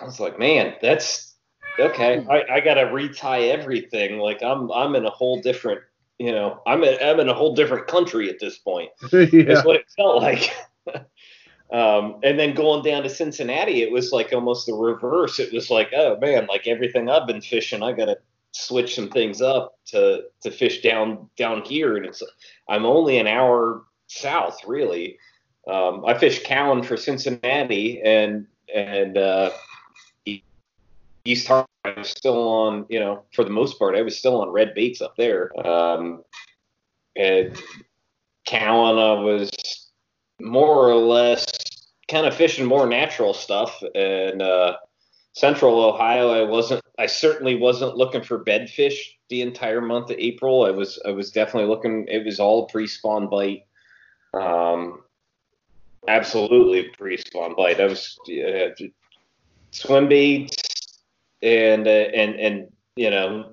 I was like, man, that's okay. I, I gotta retie everything. Like I'm I'm in a whole different, you know, I'm in, I'm in a whole different country at this point. yeah. That's what it felt like. um, and then going down to Cincinnati, it was like almost the reverse. It was like, oh man, like everything I've been fishing, I gotta switch some things up to to fish down down here. And it's I'm only an hour south, really. Um, I fished Cowan for Cincinnati, and and uh, East Harbor I was still on, you know, for the most part, I was still on red baits up there. Um, and Cowan, I was more or less kind of fishing more natural stuff. And uh, Central Ohio, I wasn't. I certainly wasn't looking for bedfish the entire month of April. I was. I was definitely looking. It was all pre-spawn bite. Um, absolutely pre-spawn bite. I was uh, swim baits and uh, and and you know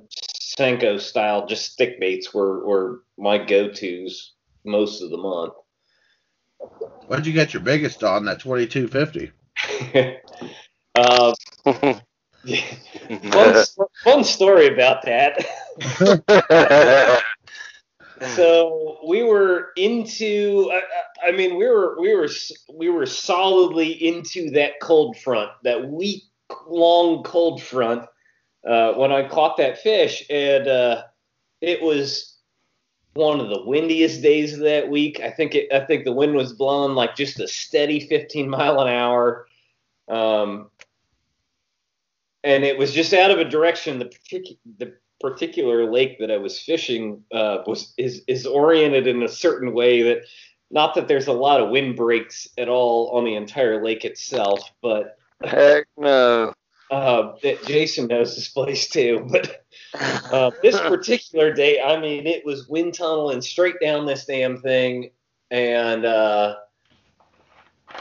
Senko style just stick baits were were my go-tos most of the month. What'd you get your biggest on that 2250? uh, fun, fun story about that. so we were into I, I, mean we were we were we were solidly into that cold front that week long cold front uh, when I caught that fish and uh, it was one of the windiest days of that week. I think it, I think the wind was blowing like just a steady 15 mile an hour. Um, and it was just out of a direction. The particular the particular lake that I was fishing uh, was is is oriented in a certain way that not that there's a lot of wind breaks at all on the entire lake itself, but heck no. Uh, that Jason knows this place too, but uh, this particular day, I mean, it was wind tunneling straight down this damn thing, and uh,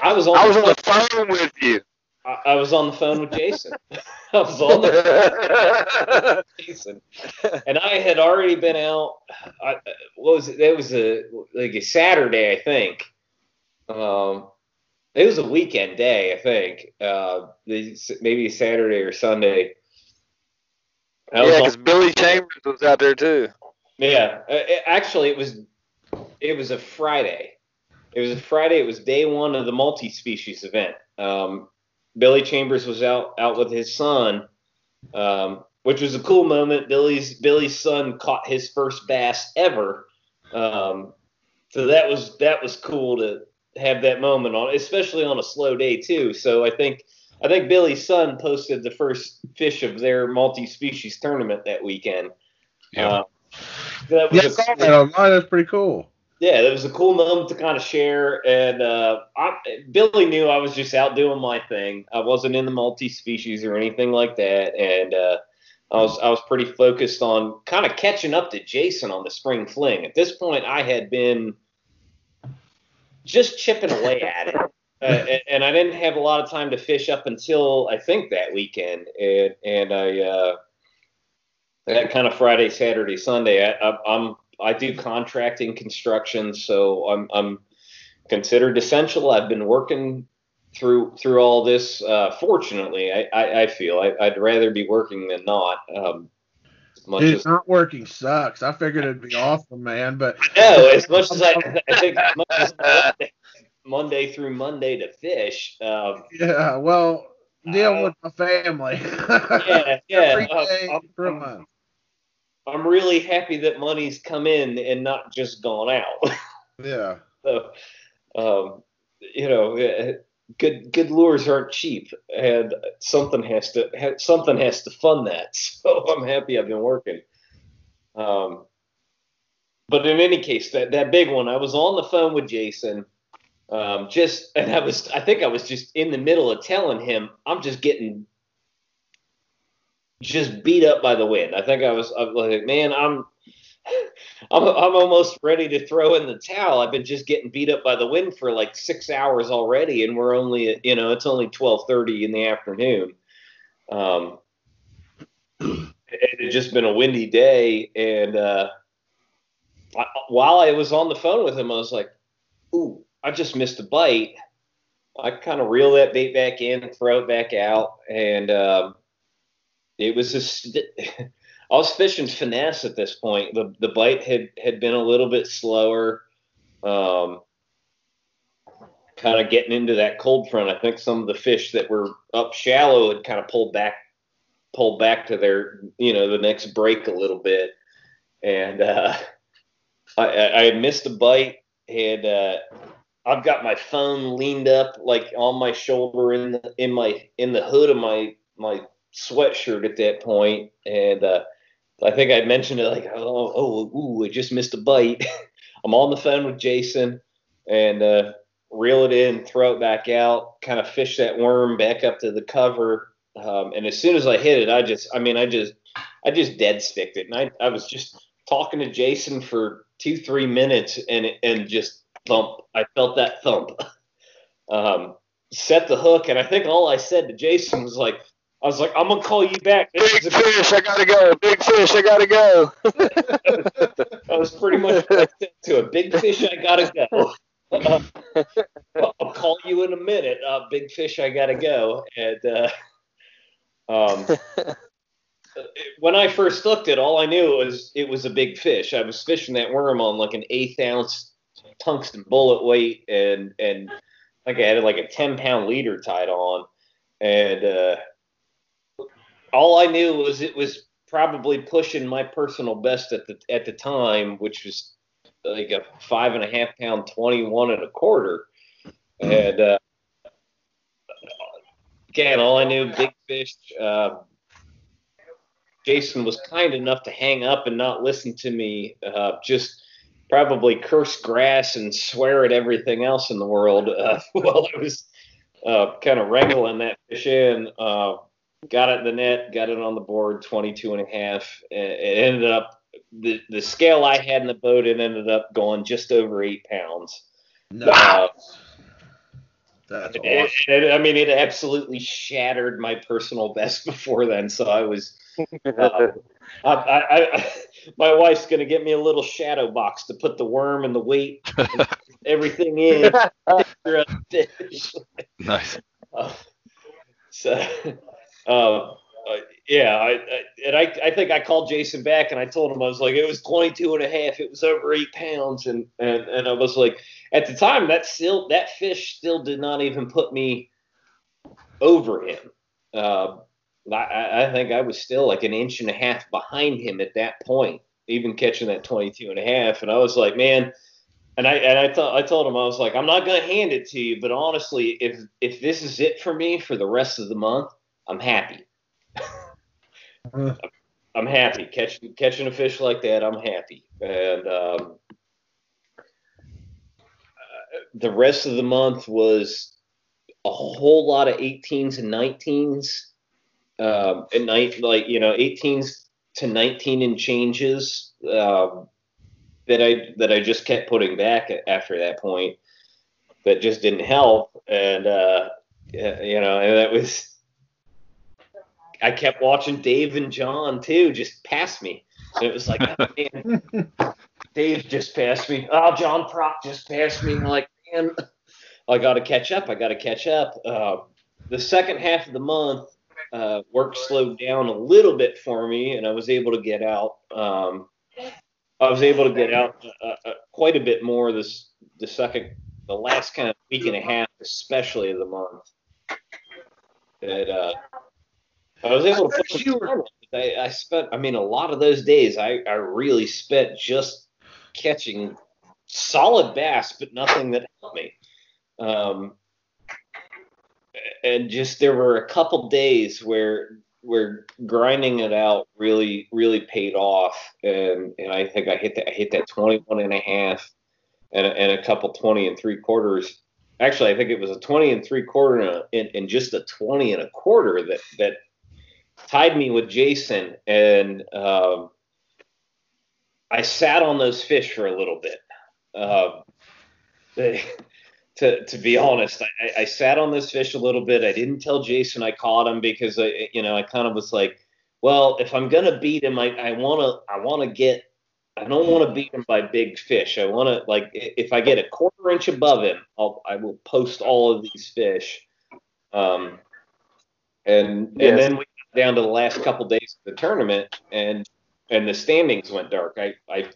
I was on. I was on the phone with you. I, I was on the phone with Jason. I was on the Jason, and I had already been out. I, what was it? It was a like a Saturday, I think. Um, it was a weekend day, I think. Uh, maybe Saturday or Sunday. I yeah, because Billy Chambers was out there too. Yeah, it, actually, it was it was a Friday. It was a Friday. It was day one of the multi-species event. Um, Billy Chambers was out out with his son, um, which was a cool moment. Billy's Billy's son caught his first bass ever, um, so that was that was cool to have that moment on, especially on a slow day too. So I think I think Billy's son posted the first fish of their multi-species tournament that weekend. Yeah, uh, that was yeah, a, that online. That's pretty cool yeah, it was a cool moment to kind of share. And uh, I, Billy knew I was just out doing my thing. I wasn't in the multi-species or anything like that, and uh, I was I was pretty focused on kind of catching up to Jason on the spring fling. At this point, I had been just chipping away at it. Uh, and, and, I didn't have a lot of time to fish up until I think that weekend, and and I uh, that kind of Friday, Saturday, Sunday. I, I'm I do contracting construction, so I'm I'm considered essential. I've been working through through all this. Uh, fortunately, I, I, I feel I, would rather be working than not. Um, much Dude, as, not working sucks. I figured it'd be awesome, man. But no, as much as I, I think as much as Monday, Monday through Monday to fish. Um, yeah, well, deal uh, with my family. yeah, yeah. Uh, I'm, I'm really happy that money's come in and not just gone out. yeah. so, um, you know, eh, good good lures aren't cheap, and something has to something has to fund that. So I'm happy I've been working. Um, but in any case, that that big one, I was on the phone with Jason. Um, just and I was I think I was just in the middle of telling him I'm just getting just beat up by the wind. I think I was, I was like, man, I'm, I'm, I'm almost ready to throw in the towel. I've been just getting beat up by the wind for like six hours already, and we're only, you know, it's only 12:30 in the afternoon. Um, it had just been a windy day, and uh, I, while I was on the phone with him, I was like, "Ooh, I just missed a bite." I kind of reel that bait back in, throw it back out, and um, it was just I was fishing finesse at this point. The the bite had had been a little bit slower. Um, kind of getting into that cold front. I think some of the fish that were up shallow had kind of pulled back pulled back to their you know the next break a little bit, and uh, I, I missed a bite. and uh, I've got my phone leaned up like on my shoulder in the in my in the hood of my my sweatshirt at that point, and uh, I think I mentioned it like, oh, oh, ooh, I just missed a bite. I'm on the phone with Jason, and uh, reel it in, throw it back out, kind of fish that worm back up to the cover. Um, and as soon as I hit it, I just, I mean, I just, I just dead sticked it, and I, I was just talking to Jason for two, three minutes, and and just thump. I felt that thump. um, set the hook, and I think all I said to Jason was like, I was like, I'm gonna call you back. Big fish, I gotta go. Big fish, I gotta go. I was pretty much to a big fish, I gotta go. Uh, I'll call you in a minute. Uh, big fish, I gotta go. And uh, Um, when I first looked at, it, all I knew was it was a big fish. I was fishing that worm on like an eighth ounce tungsten bullet weight, and and like I had like a ten pound leader tied on, and uh, all I knew was it was probably pushing my personal best at the at the time, which was like a five and a half pound, twenty one and a quarter, and uh, again, all I knew, big fish. Uh, Jason was kind enough to hang up and not listen to me. Uh, just probably curse grass and swear at everything else in the world uh, while I was uh, kind of wrangling that fish in. Got it in the net, got it on the board, 22 and a half. It ended up the the scale I had in the boat. It ended up going just over eight pounds. No. Uh, That's awesome. It, it, I mean, it absolutely shattered my personal best before then. So I was. Uh, I, I, I, my wife's gonna get me a little shadow box to put the worm and the weight, and everything in. nice. Uh, so, uh, uh, yeah, I, I, and I, I think I called Jason back and I told him I was like it was 22 and a half, it was over eight pounds, and and and I was like at the time that still that fish still did not even put me over him. Uh, I, I think I was still like an inch and a half behind him at that point, even catching that 22 and a half, and I was like, man. And I and I thought I told him I was like I'm not gonna hand it to you, but honestly, if if this is it for me for the rest of the month, I'm happy. I'm happy catching catching a fish like that. I'm happy, and um, the rest of the month was a whole lot of 18s and 19s, um, and night like you know 18s to 19 and changes um, that I that I just kept putting back after that point. That just didn't help, and uh, you know, and that was I kept watching Dave and John too, just pass me. And it was like, oh, man, Dave just passed me. Oh, John Proch just passed me. I'm like, man, I got to catch up. I got to catch up. Uh, the second half of the month, uh, work slowed down a little bit for me, and I was able to get out. Um, I was able to get out uh, uh quite a bit more this the second, the last kind of week and a half, especially of the month. That uh, I was able to put some time I, I spent, I mean, a lot of those days I, I really spent just catching solid bass, but nothing that helped me. Um, and just there were a couple days where where grinding it out really really paid off and and I think I hit that I hit that 21 and a half and a, and a couple 20 and three quarters actually I think it was a 20 and three quarter and, a, and, and just a 20 and a quarter that that tied me with Jason, and um, I sat on those fish for a little bit. Uh, they, to to be honest, I, I sat on this fish a little bit. I didn't tell Jason I caught him because I, you know, I kind of was like, well, if I'm gonna beat him, I, I wanna I wanna get I don't want to beat him by big fish. I want to like if I get a quarter inch above him, I'll I will post all of these fish. Um, and yes. and then we down to the last couple days of the tournament, and and the standings went dark. I I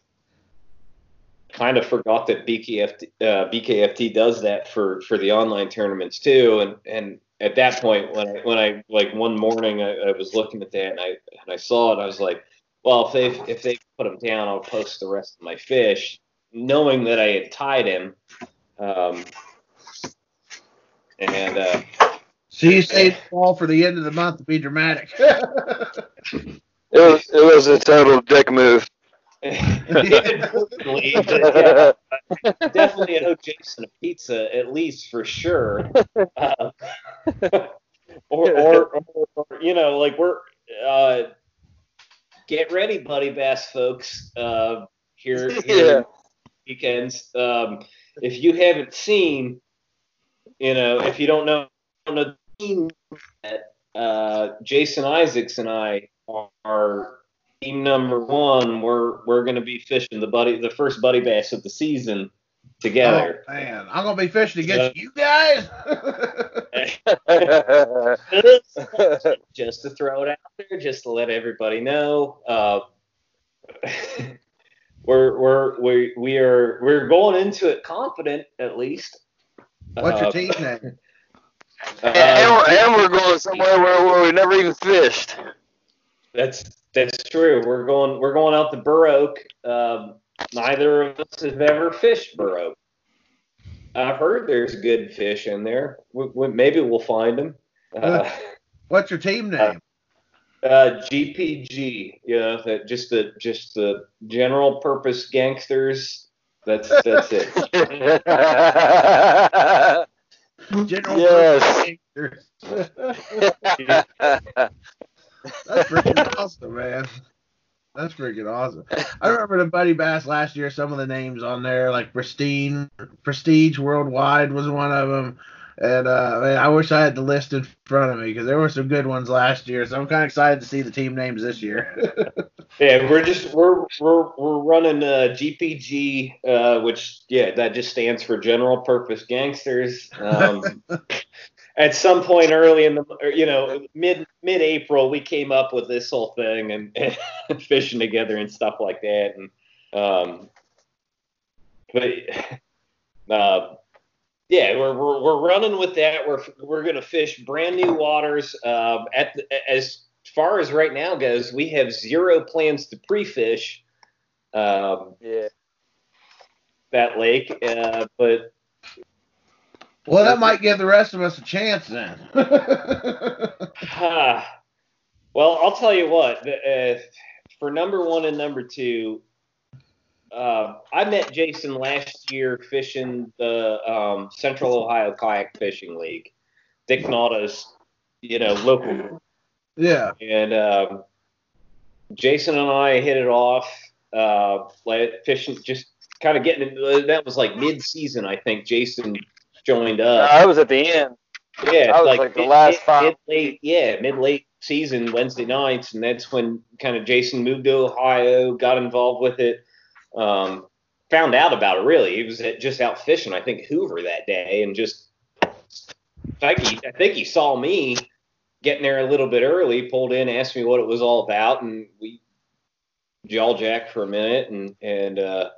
kind of forgot that BKFT uh, BKFT does that for for the online tournaments too, and and at that point when I when I like one morning I, I was looking at that and I and I saw it, I was like, well if they if they put him down, I'll post the rest of my fish, knowing that I had tied him. Um, and uh, so you saved fall for the end of the month to be dramatic. it was it was a total dick move. definitely, definitely owe Jason a pizza at least for sure. Uh, or, or, or, or, you know, like we're uh, get ready, buddy bass folks. Uh, here, here yeah. weekends. Um, if you haven't seen, you know, if you don't know that uh, Jason Isaacs and I are team number one. We're we're going to be fishing the buddy the first buddy bass of the season together. Oh, man, I'm gonna be fishing against you guys. just to throw it out there, just to let everybody know. Uh, we're we're we we are we're going into it confident at least. What's your Uh, team name? uh, and, we're, and we're going somewhere where, where we never even fished. That's that's true. We're going we're going out to Burr Oak. Um, neither of us have ever fished Burr Oak. I've heard there's good fish in there. We, we, maybe we'll find them. Uh, What's your team name? uh, GPG, you know, that just the just the general purpose gangsters. That's that's it. General yes. That's freaking awesome, man. That's freaking awesome. I remember the Buddy Bass last year. Some of the names on there, like Pristine, Prestige Worldwide, was one of them. And uh, man, I wish I had the list in front of me because there were some good ones last year. So I'm kind of excited to see the team names this year. Yeah, we're just we're we're we're running uh, GPG, uh, which yeah, that just stands for General Purpose Gangsters. Um, at some point early in the you know mid mid April, we came up with this whole thing and, and fishing together and stuff like that. And um, but uh, yeah, we're, we're we're running with that. We're we're gonna fish brand new waters. Um, at the, as far as right now goes, we have zero plans to pre-fish um, yeah. that lake, uh, but well, that might give the rest of us a chance then. Ah, well, I'll tell you what. the- Uh, for number one and number two, uh, I met Jason last year fishing the um, Central Ohio Kayak Fishing League, Dick Nauta's, you know, local. yeah. And um, Jason and I hit it off, uh, like fishing, just kind of getting. into- That was like mid-season, I think. Jason joined up. I was at the end. Yeah, That was like, like the mid- last mid, five- Mid late, yeah, mid late season Wednesday nights, and that's when kind of Jason moved to Ohio, got involved with it, um, found out about it. Really, he was just out fishing, I think Hoover that day, and just in fact, he, I think he saw me getting there a little bit early, pulled in, asked me what it was all about, and we jaw jacked for a minute, and and uh,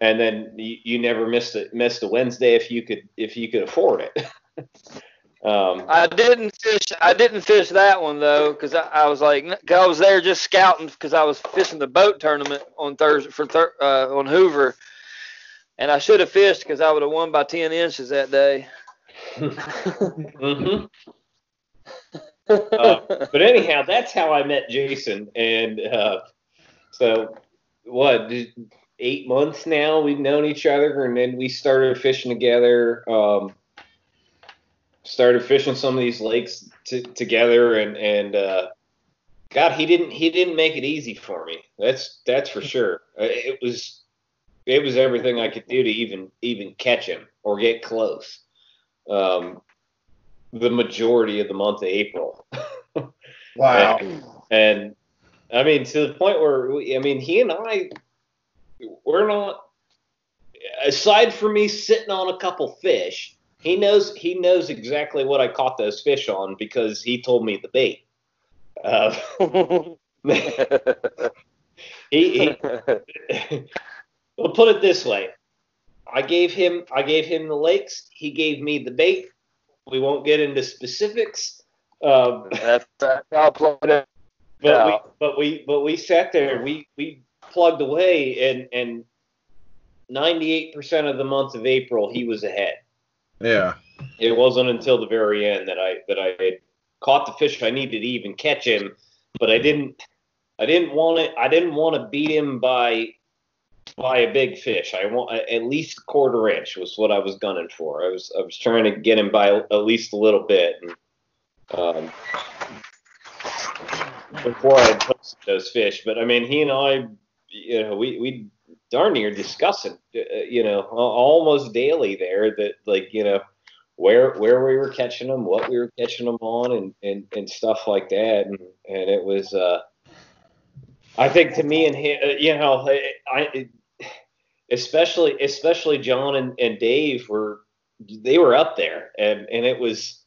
and then you, you never missed a missed a Wednesday if you could if you could afford it. um, I didn't fish. I didn't fish that one though, because I, I was like, 'cause I was there just scouting because I was fishing the boat tournament on Thursday for thir- uh, on Hoover, and I should have fished because I would have won by ten inches that day. hmm Uh, but anyhow, that's how I met Jason, and uh, so what? Eight months now we've known each other, and then we started fishing together. Um, started fishing some of these lakes t- together, and and uh, God, he didn't he didn't make it easy for me. That's that's for sure. Uh, It was it was everything I could do to even even catch him or get close. Um, the majority of the month of April. Wow. And I mean, to the point where we, I mean, he and I, we're not. Aside from me sitting on a couple fish, he knows he knows exactly what I caught those fish on because he told me the bait. Uh, he, he well, put it this way: I gave him I gave him the lakes. He gave me the bait. We won't get into specifics. Um, that's, that's how played it. but we but we but we sat there we we plugged away and and 98% of the month of April he was ahead. Yeah. It wasn't until the very end that I that I caught the fish I needed to even catch him, but I didn't I didn't want it I didn't want to beat him by by a big fish. I want at least a quarter inch was what I was gunning for. I was I was trying to get him by at least a little bit and um before I had posted those fish. But I mean, he and I, you know, we we darn near discussing, uh, you know, almost daily there that like you know where where we were catching them, what we were catching them on, and and and stuff like that. And and it was, uh I think to me and him, uh, you know, I. especially especially John and, and Dave were they were up there, and and it was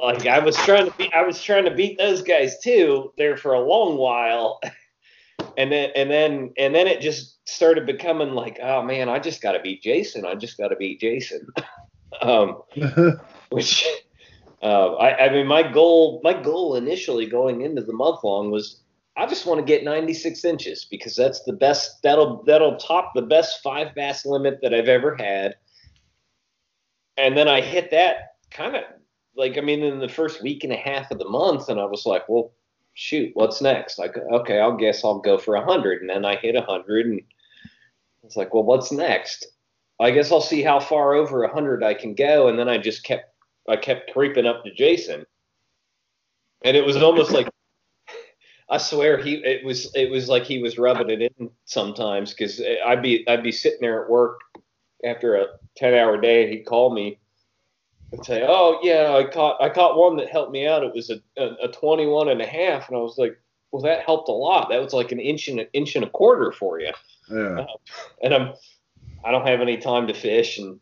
like I was trying to beat I was trying to beat those guys too there for a long while. And then and then and then it just started becoming like, oh man, I just got to beat Jason. I just got to beat Jason. um, which uh, I, I mean, my goal my goal initially going into the month long was I just want to get 96 inches because that's the best. That'll that'll top the best five bass limit that I've ever had. And then I hit that kind of like I mean in the first week and a half of the month, and I was like, well, shoot, what's next? Like, okay, I'll guess I'll go for a hundred, and then I hit a hundred, and it's like, well, what's next? I guess I'll see how far over a hundred I can go, and then I just kept I kept creeping up to Jason, and it was almost like I swear he it was it was like he was rubbing it in sometimes because I'd be I'd be sitting there at work after a ten hour day and he'd call me and say, "Oh yeah, I caught I caught one that helped me out. It was a, a, a 21 and a half," and I was like, "Well, that helped a lot. That was like an inch and an inch and a quarter for you." Yeah. Uh, and I'm I don't have any time to fish, and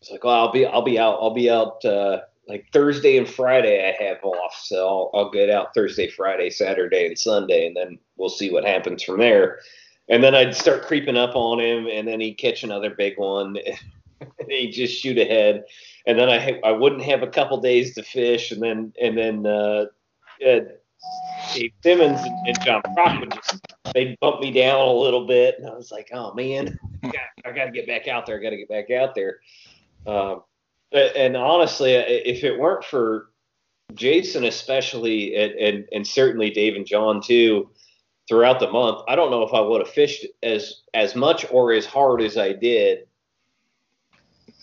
it's like, well, I'll be I'll be out I'll be out uh, like Thursday and Friday I have off, so I'll I'll get out Thursday, Friday, Saturday, and Sunday, and then we'll see what happens from there. And then I'd start creeping up on him, and then he'd catch another big one. he'd just shoot ahead, and then I I wouldn't have a couple days to fish, and then and then uh, uh, Dave Simmons and, John Proch would just they'd bump me down a little bit, and I was like, oh man, I got to get back out there. I got to get back out there. Um, and honestly, if it weren't for Jason, especially, and, and, and certainly Dave and John too, throughout the month, I don't know if I would have fished as as much or as hard as I did.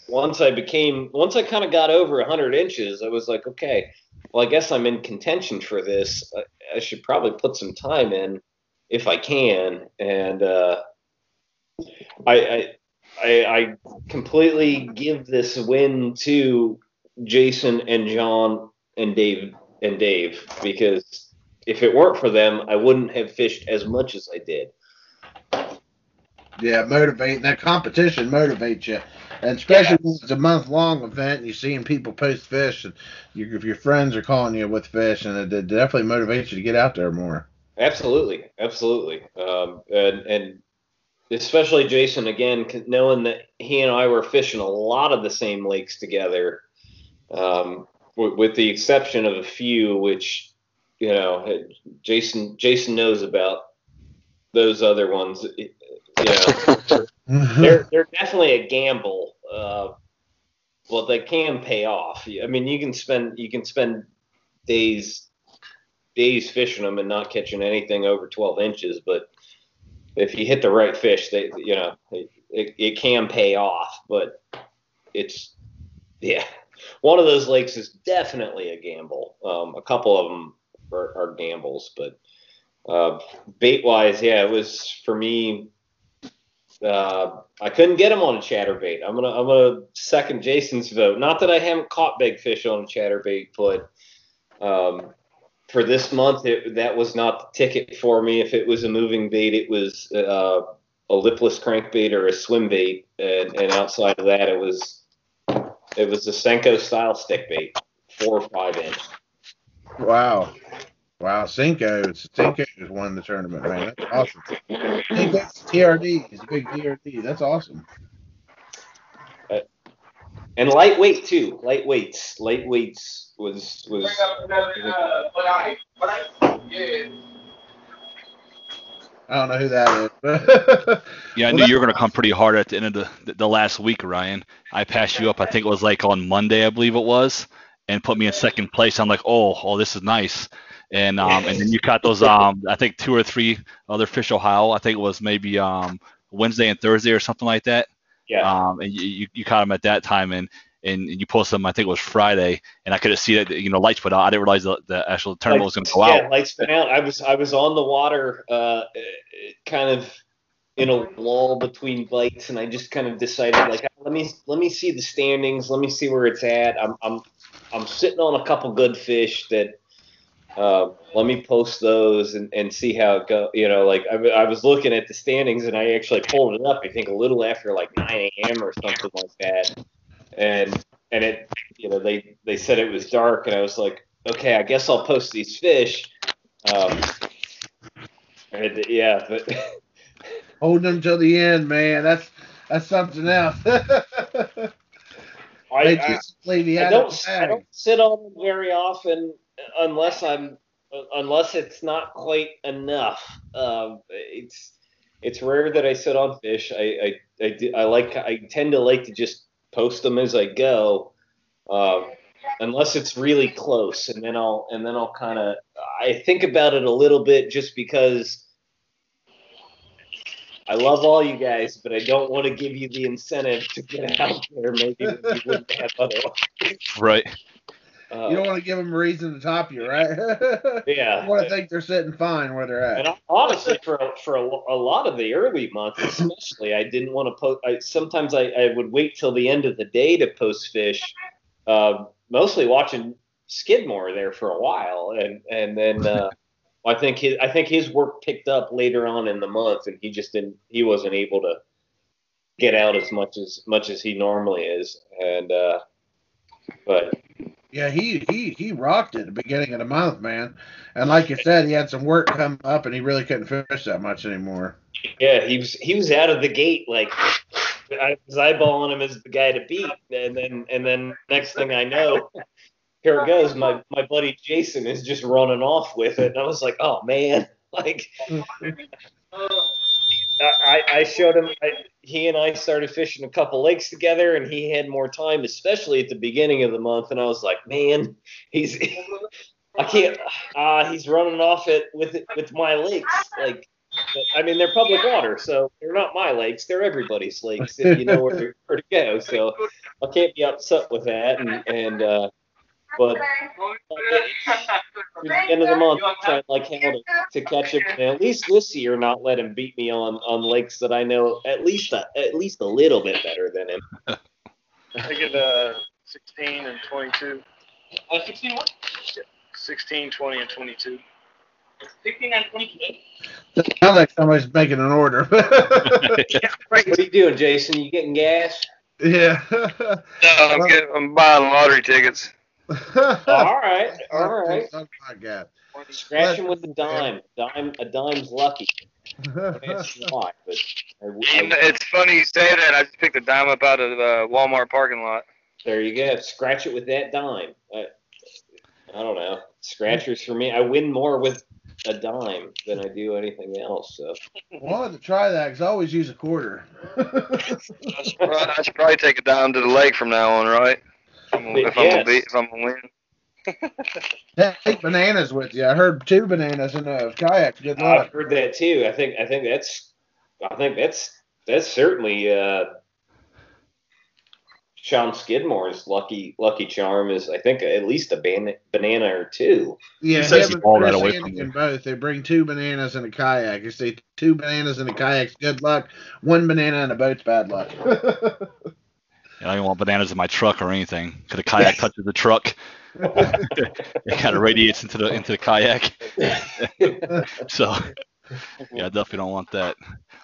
Once I became, once I kind of got over 100 inches, I was like, okay, well, I guess I'm in contention for this. I, I should probably put some time in if I can. And uh, I, I I, I completely give this win to Jason and John and Dave and Dave because if it weren't for them, I wouldn't have fished as much as I did. Yeah, motivate that competition motivates you, and especially when it's a month long event. And you're seeing people post fish, and you, if your friends are calling you with fish, and it, it definitely motivates you to get out there more. Absolutely, absolutely, um, and and especially Jason again, knowing that he and I were fishing a lot of the same lakes together, um, with, with the exception of a few, which you know Jason Jason knows about those other ones. You know, they're they're definitely a gamble. Uh, well, they can pay off. I mean, you can spend you can spend days days fishing them and not catching anything over 12 inches, but if you hit the right fish, they you know it, it, it can pay off. But it's yeah, one of those lakes is definitely a gamble. Um, a couple of them are, are gambles, but uh, bait wise, yeah, it was for me. Uh, I couldn't get him on a chatterbait. I'm gonna I'm gonna second Jason's vote. Not that I haven't caught big fish on a chatterbait, but um, for this month, it, that was not the ticket for me. If it was a moving bait, it was uh, a lipless crankbait or a swim bait, and, and outside of that, it was it was a Senko style stick bait, four or five inch. Wow. Wow, Senko. Senko has won the tournament, man. That's awesome. Senko's TRD. He's a big TRD. That's awesome. Uh, and lightweight too. Lightweights. Lightweights was was. I don't know who that is. yeah, I knew you were going to come pretty hard at the end of the, the last week, Ryan. I passed you up. I think it was like on Monday, I believe it was, and put me in second place. I'm like, oh, oh, this is nice. And um, and then you caught those um, I think two or three other fish Ohio. I think it was maybe um Wednesday and Thursday or something like that. Yeah. Um, and you, you caught them at that time, and and you posted them. I think it was Friday, and I could see that you know lights went out. I didn't realize the, the actual tournament lights, was going to go yeah, out. lights went out. I was I was on the water, uh, kind of in a lull between bites, and I just kind of decided like let me let me see the standings, let me see where it's at. I'm I'm I'm sitting on a couple good fish that uh, let me post those and, and see how it go. You know, like I, I was looking at the standings and I actually pulled it up. I think a little after like 9 a.m. or something like that, and and it, you know, they they said it was dark, and I was like, okay, I guess I'll post these fish. Um, and yeah, but Holding them till the end, man. That's that's something else. I, I, just leave you I don't I don't sit on them very often unless I'm unless it's not quite enough. Um, it's it's rare that I sit on fish. I I, I, do- I like I tend to like to just post them as I go, um, unless it's really close, and then I'll and then I'll kind of I think about it a little bit just because. I love all you guys, but I don't want to give you the incentive to get out there. Maybe you wouldn't have otherwise. Right. Uh, You don't want to give them a reason to top you, right? yeah. you want to think they're sitting fine where they're at. And honestly, for a- for a, a lot of the early months, especially, I didn't want to post. I, sometimes I, I would wait till the end of the day to post fish. Uh, mostly watching Skidmore there for a while, and and then uh, I think his I think his work picked up later on in the month, and he just didn't. He wasn't able to get out as much as much as he normally is, and uh, but Yeah, he he he rocked it at the beginning of the month, man. And like you said, he had some work come up, and he really couldn't fish that much anymore. Yeah, he was he was out of the gate like I was eyeballing him as the guy to beat, and then and then next thing I know, here it goes. My my buddy Jason is just running off with it, and I was like, oh man, like oh, I, I showed him. I, he and I started fishing a couple lakes together, and he had more time, especially at the beginning of the month. And I was like, man, he's I can't. Uh, he's running off it with it with my lakes, like. But, I mean, they're public water, so they're not my lakes. They're everybody's lakes if you know where to, where to go. So I can't be upset with that. And, and uh, but at the end of the month, trying like how to, to catch him, and at least this year, not let him beat me on on lakes that I know at least a, at least a little bit better than him. I get uh, 16 and 22. Uh, 16 what? 16, 20, and 22. 16 and 22. Sounds like somebody's making an order. What are you doing, Jason? You getting gas? yeah. No, I'm, getting, I'm buying lottery tickets. All right, all right. Oh my God. Scratch him with a dime. Dime, a dime's lucky. That's why, but I, I, it's funny you say that. I just picked a dime up out of the Walmart parking lot. there you go. Scratch it with that dime. I, I don't know. Scratchers for me. I win more with a dime than I do anything else. So i wanted to try that because I always use a quarter. I should, probably, I should probably take a dime to the lake from now on, right? If I'm, gonna- if I'm be, if I'm gonna win. Take bananas with you. I heard two bananas in a kayak. Good luck. I've heard that too. I think I think that's I think that's that's certainly uh, Sean Skidmore's lucky lucky charm is I think at least a ban- banana or two. Yeah, says he and balled that Chris away from you. can both. They bring two bananas in a kayak. You say two bananas in a kayak, good luck. One banana in a boat's bad luck. I don't even want bananas in my truck or anything. Because the kayak touches the truck, it kind of radiates into the into the kayak. so, yeah, I definitely don't want that.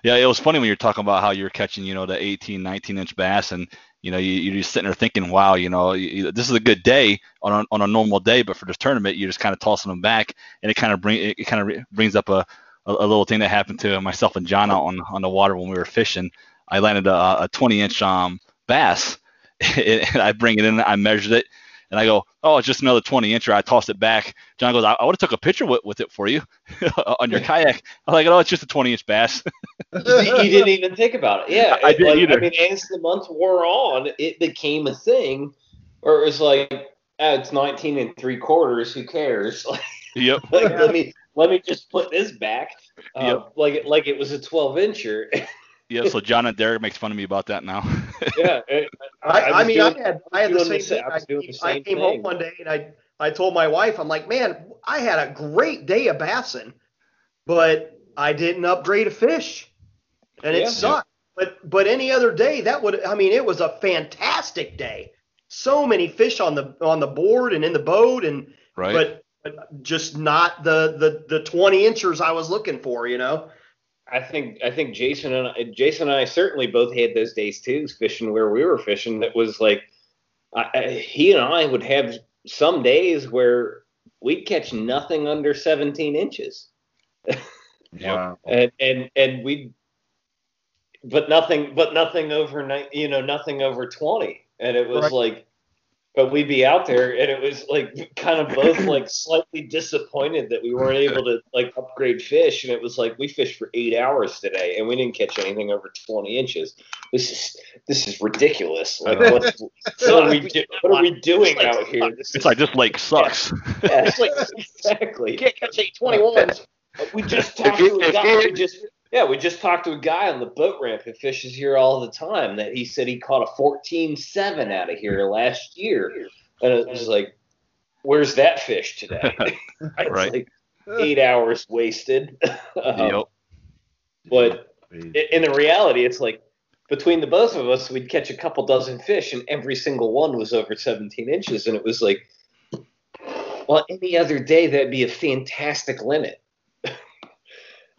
Yeah, it was funny when you were talking about how you were catching, you know, the 18, 19 inch bass, and you know, you, you're just sitting there thinking, wow, you know, you, you- this is a good day on a, on a normal day, but for this tournament, you're just kind of tossing them back, and it kind of bring it, it kind of brings up a, a, a little thing that happened to myself and John out on on the water when we were fishing. I landed a, a 20 inch um bass, and I bring it in, I measured it, and I go, oh, it's just another 20 incher. I toss it back. John goes, I, I would have took a picture with, with it for you on your kayak. I'm like, oh, it's just a 20 inch bass. you didn't even think about it. Yeah, I it, didn't like, either. I mean, as the month wore on, it became a thing, or it was like, oh, it's 19 and three quarters. Who cares? yep. Like, let me let me just put this back, uh, Yep. like it like it was a 12 incher. Yeah. So John and Derek makes fun of me about that now. yeah, it- I, I, was mean, doing- I had I had the same sa- thing. I was I, doing the I came thing. home one day and I I told my wife, I'm like, man, I had a great day of bassing, but I didn't upgrade a fish, and Yeah. it sucked. But but any other day, that would I mean, it was a fantastic day. So many fish on the on the board and in the boat, and right. but but just not the the the 20 inchers I was looking for. You know. I think I think Jason and I, Jason and I certainly both had those days too, fishing where we were fishing. That was like, I, I, he and I would have some days where we'd catch nothing under 17 inches, Wow. and and and we, but nothing, but nothing over, you know, nothing over 20, and it was Right. like. But we'd be out there, and it was like kind of both like slightly disappointed that we weren't able to like upgrade fish. And it was like we fished for eight hours today, and we didn't catch anything over 20 inches. This is this is ridiculous. Like what, what are we do, what are we doing out here? This It's is- like this lake sucks. yeah, It's like- exactly. You can't catch eight 21s. We just If talked you- to a if guy. you- We just yeah, we just talked to a guy on the boat ramp who fishes here all the time. That he said he caught a 14.7 out of here last year, and it was like, where's that fish today? It's Right. like eight hours wasted. Um, Yep. But in the reality, it's like between the both of us, we'd catch a couple dozen fish, and every single one was over 17 inches, and it was like, well, any other day that'd be a fantastic limit.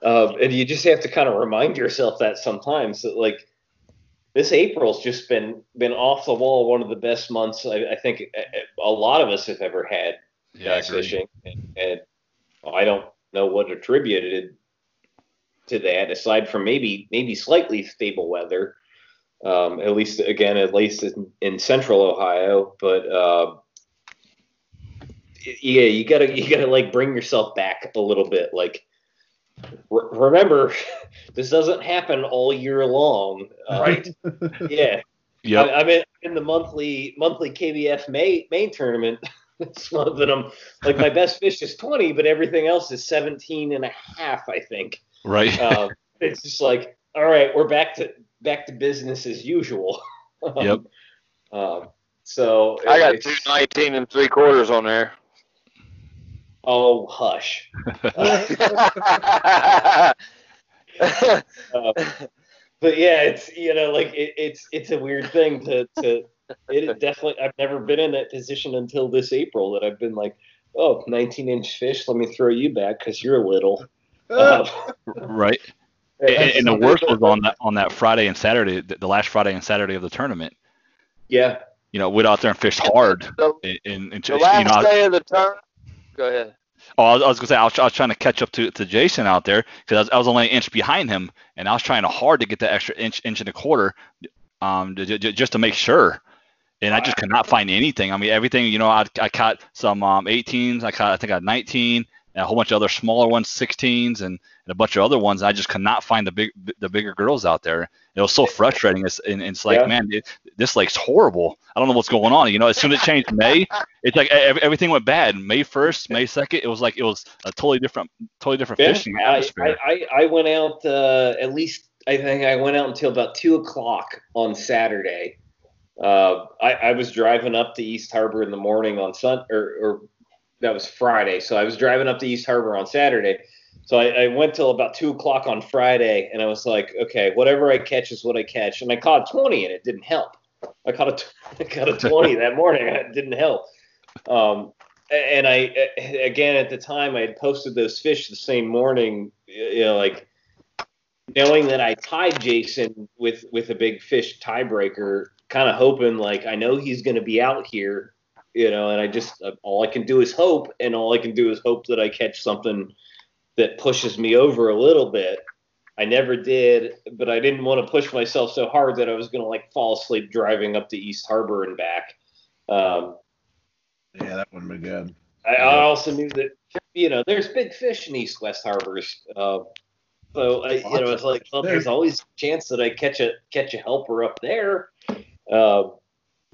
Um, and you just have to kind of remind yourself that sometimes that like this April's just been been off the wall, one of the best months I, I think a- lot of us have ever had Yeah, I fishing, and, and I don't know what attributed to that aside from maybe maybe slightly stable weather. Um, at least again, at least in, in central Ohio, but uh, yeah, you gotta you gotta like bring yourself back a little bit. Like re- remember, this doesn't happen all year long. Uh, Right. Yeah. Yep. I, I'm in, in the monthly monthly KBF May main tournament this month, and I'm like my best fish is 20, but everything else is 17 and a half, I think. Right. Um, it's just like, all right, we're back to back to business as usual. Yep. Um, so I got it's- two 19 and three quarters on there. Oh, hush. Uh, but yeah, it's you know like it, it's it's a weird thing to to it definitely I've never been in that position until this April that I've been like oh 19 inch fish let me throw you back because you're a little. Uh, right. And, and the worst was on that on that Friday and Saturday, the the last Friday and Saturday of the tournament. yeah You know, went out there and fished hard. the, And, and, and the you last know, day of the turn. Go ahead. Oh, I was, I was gonna say I was, I was trying to catch up to, to Jason out there because I was, I was only an inch behind him, and I was trying hard to get that extra inch, inch and a quarter, um, just to make sure. And I just could not find anything. I mean, everything. You know, I, I caught some um, 18s. I caught I think I had 19, and a whole bunch of other smaller ones, 16s, and, and a bunch of other ones. I just could not find the big the bigger girls out there. It was so frustrating. It's, and it's like, Yeah. man, it, this lake's horrible. I don't know what's going on. You know, as soon as it changed May, it's like ev- everything went bad. May 1st, May 2nd, it was like it was a totally different, totally different Yeah, fishing I, atmosphere. I, I, I went out uh, at least I think I went out until about two o'clock on Saturday. Uh, I, I was driving up to East Harbor in the morning on Sun or, or that was Friday, so I was driving up to East Harbor on Saturday. So I, I went till about two o'clock on Friday, and I was like, okay, whatever I catch is what I catch, and I caught twenty, and it didn't help. I caught a t- I caught a twenty that morning, and it didn't help. Um, and I again at the time I had posted those fish the same morning, you know, like knowing that I tied Jason with with a big fish tiebreaker, kind of hoping like I know he's going to be out here, you know, and I just uh, all I can do is hope, and all I can do is hope that I catch something that pushes me over a little bit. I never did, but I didn't want to push myself so hard that I was going to like fall asleep driving up to East Harbor and back. Um, Yeah, that would be good. I, I also knew that you know there's big fish in East West harbors. Uh, so I, you know, it's like well, there's always a chance that I catch a catch a helper up there. Uh,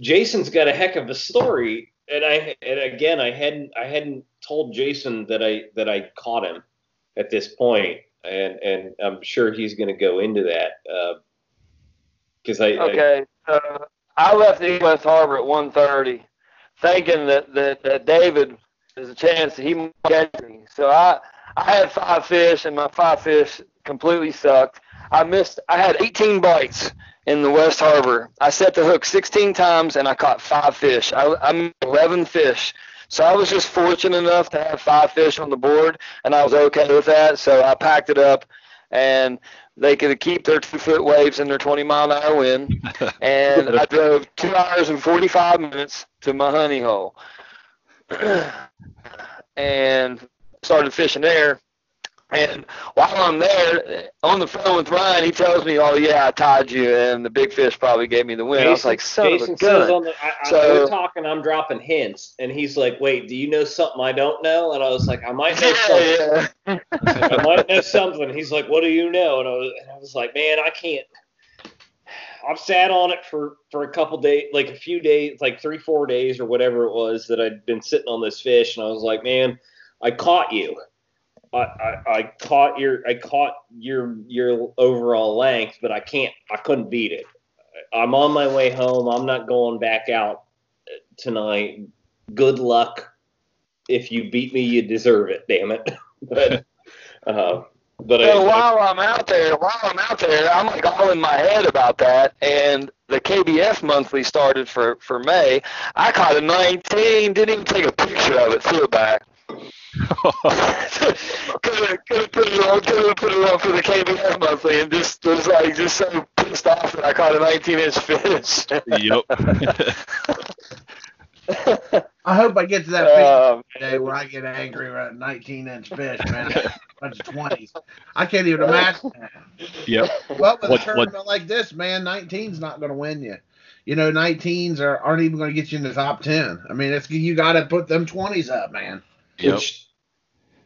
Jason's got a heck of a story, and I and again I hadn't I hadn't told Jason that I that I caught him at this point, and and I'm sure he's going to go into that because I, I Okay. Uh, I left East West Harbor at 1:30, thinking that, that that David there's a chance that he might catch me. So I I had five fish, and my five fish completely sucked. I missed. I had 18 bites in the West Harbor. I set the hook 16 times, and I caught five fish. I, I missed 11 fish So I was just fortunate enough to have five fish on the board, and I was okay with that. So I packed it up, and they could keep their two foot waves and their 20 mile an hour wind. and I drove two hours and 45 minutes to my honey hole, and started fishing there. And while I'm there on the phone with Ryan, he tells me, "Oh yeah, I tied you, and the big fish probably gave me the win." I was like, "Son Jason of a gun!" says on the, I, I, So- we're talking, I'm dropping hints, and he's like, "Wait, do you know something I don't know?" And I was like, "I might know something. yeah, I might know something." He's like, "What do you know?" And I was, and I was like, "Man, I can't." I've sat on it for for a couple days, like a few days, like three, four days or whatever it was that I'd been sitting on this fish, and I was like, "Man, I caught you." I, I, I caught your I caught your your overall length, but I can't I couldn't beat it. I'm on my way home. I'm not going back out tonight. Good luck. If you beat me, you deserve it. Damn it. but uh, but So I, while I'm out there, while I'm out there, I'm like all in my head about that. And the KBF monthly started for for May. I caught a 19. Didn't even take a picture of it. Threw it back. Could have could have put it on could have put it on for the KBF monthly and just was like just so pissed off that I caught a 19 inch fish. yep. I hope I get to that fishing Um, day where I get angry about a 19 inch fish, man. Bunch of 20s. I can't even imagine that. Yep. Well, with What- a tournament like this, man, 19's not going to win you. You know, 19s are, aren't even going to get you in the top 10. I mean, it's you got to put them 20s up, man. Yep. which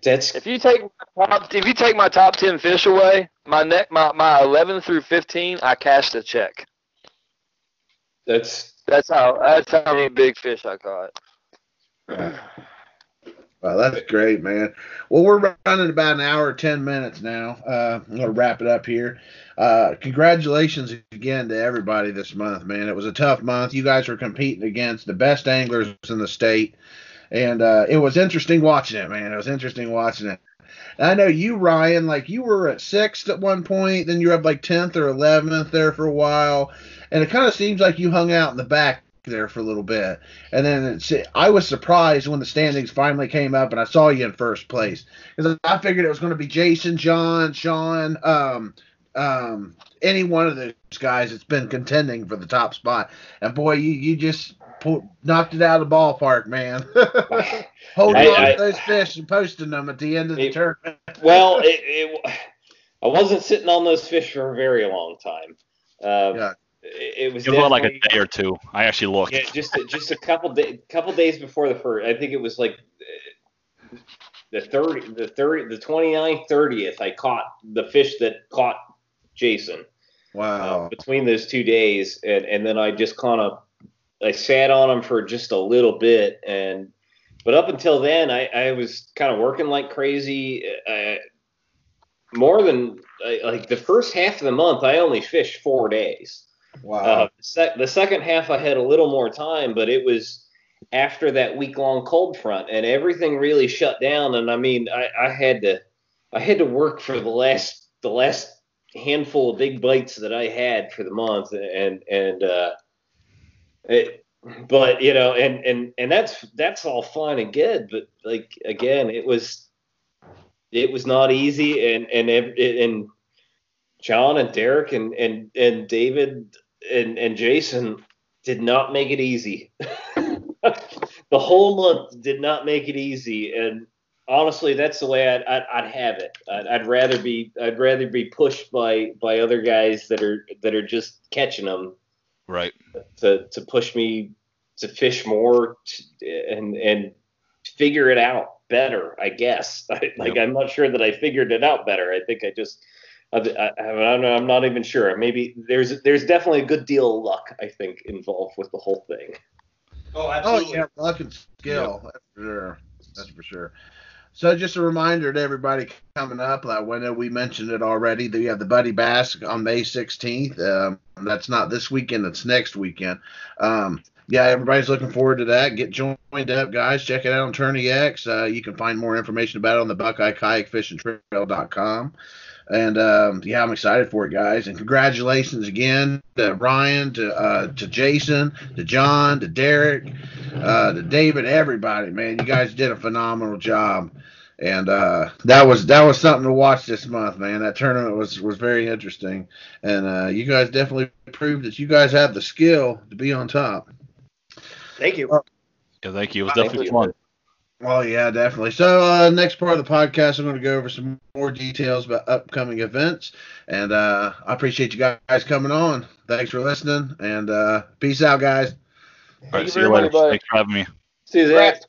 that's if you take my top, if you take my top 10 fish away, my neck my my 11 through 15, I cashed a check. that's That's how that's how many big fish I caught. Well, that's great, man. Well, we're running about an hour, ten minutes now. Uh, I'm gonna wrap it up here. Uh, congratulations again to everybody this month, man. It was a tough month. You guys were competing against the best anglers in the state, and uh, it was interesting watching it, man. It was interesting watching it. And I know you, Ryan, like you were at sixth at one point, then you were up like tenth or eleventh there for a while, and it kind of seems like you hung out in the back there for a little bit. And then I was surprised when the standings finally came up and I saw you in first place because I figured it was going to be Jason, John, Sean, um, um, any one of those guys that's been contending for the top spot. And boy, you you just pulled, knocked it out of the ballpark, man. Holding I- on I- to those fish and posting them at the end of the It- tournament. well, it, it I wasn't sitting on those fish for a very long time. Uh, Yeah. It it, it was was like a day or two. I actually looked. Yeah, just just a couple days, couple days before the first. I think it was like uh, the thirty, the thirty, the 29th, thirtieth. I caught the fish that caught Jason uh, Wow. between those two days, and and then I just kind of I sat on them for just a little bit, and but up until then, I I was kind of working like crazy. Uh, more than I- like the first half of the month, I only fished four days. Wow. Uh, the, sec- the second half, I had a little more time, but it was after that week long cold front, and everything really shut down. And I mean, I, I had to, I had to work for the last, the last handful of big bites that I had for the month, and and uh, it, but you know, and and and that's that's all fine and good, but like again, it was, it was not easy, and and and John and Derek and and and David and and Jason did not make it easy. the whole month did not make it easy, and honestly, that's the way I'd I'd, I'd have it. I'd, I'd rather be I'd rather be pushed by by other guys that are that are just catching them Right. to to push me to fish more t- and and figure it out better. I guess. like I'm not sure that I figured it out better. I think I just. I, I, I don't know. I'm not even sure. Maybe there's there's definitely a good deal of luck. I think involved with the whole thing. Oh, oh absolutely Oh yeah, luck and skill. That's for sure. That's for sure. So just a reminder to everybody coming up. I know we mentioned it already. That you have the Buddy Bass on May 16th. Um, that's not this weekend. It's next weekend. Um, yeah, everybody's looking forward to that. Get joined up, guys. Check it out on TourneyX. Uh, you can find more information about it on the Buckeye Kayak Fishing Trail.com. And um, yeah, I'm excited for it, guys. And congratulations again to Ryan, to uh, to Jason, to John, to Derek, uh, to David, everybody. Man, you guys did a phenomenal job. And uh, that was that was something to watch this month, man. That tournament was was very interesting, and uh, you guys definitely proved that you guys have the skill to be on top. Thank you. Yeah, thank you. It was definitely you. fun. Oh yeah, definitely. So uh, next part of the podcast, I'm going to go over some more details about upcoming events, and uh, I appreciate you guys coming on. Thanks for listening, and uh, peace out, guys. All Thank you see you later. buddy. Thanks for having me. See you, Zach. Correct.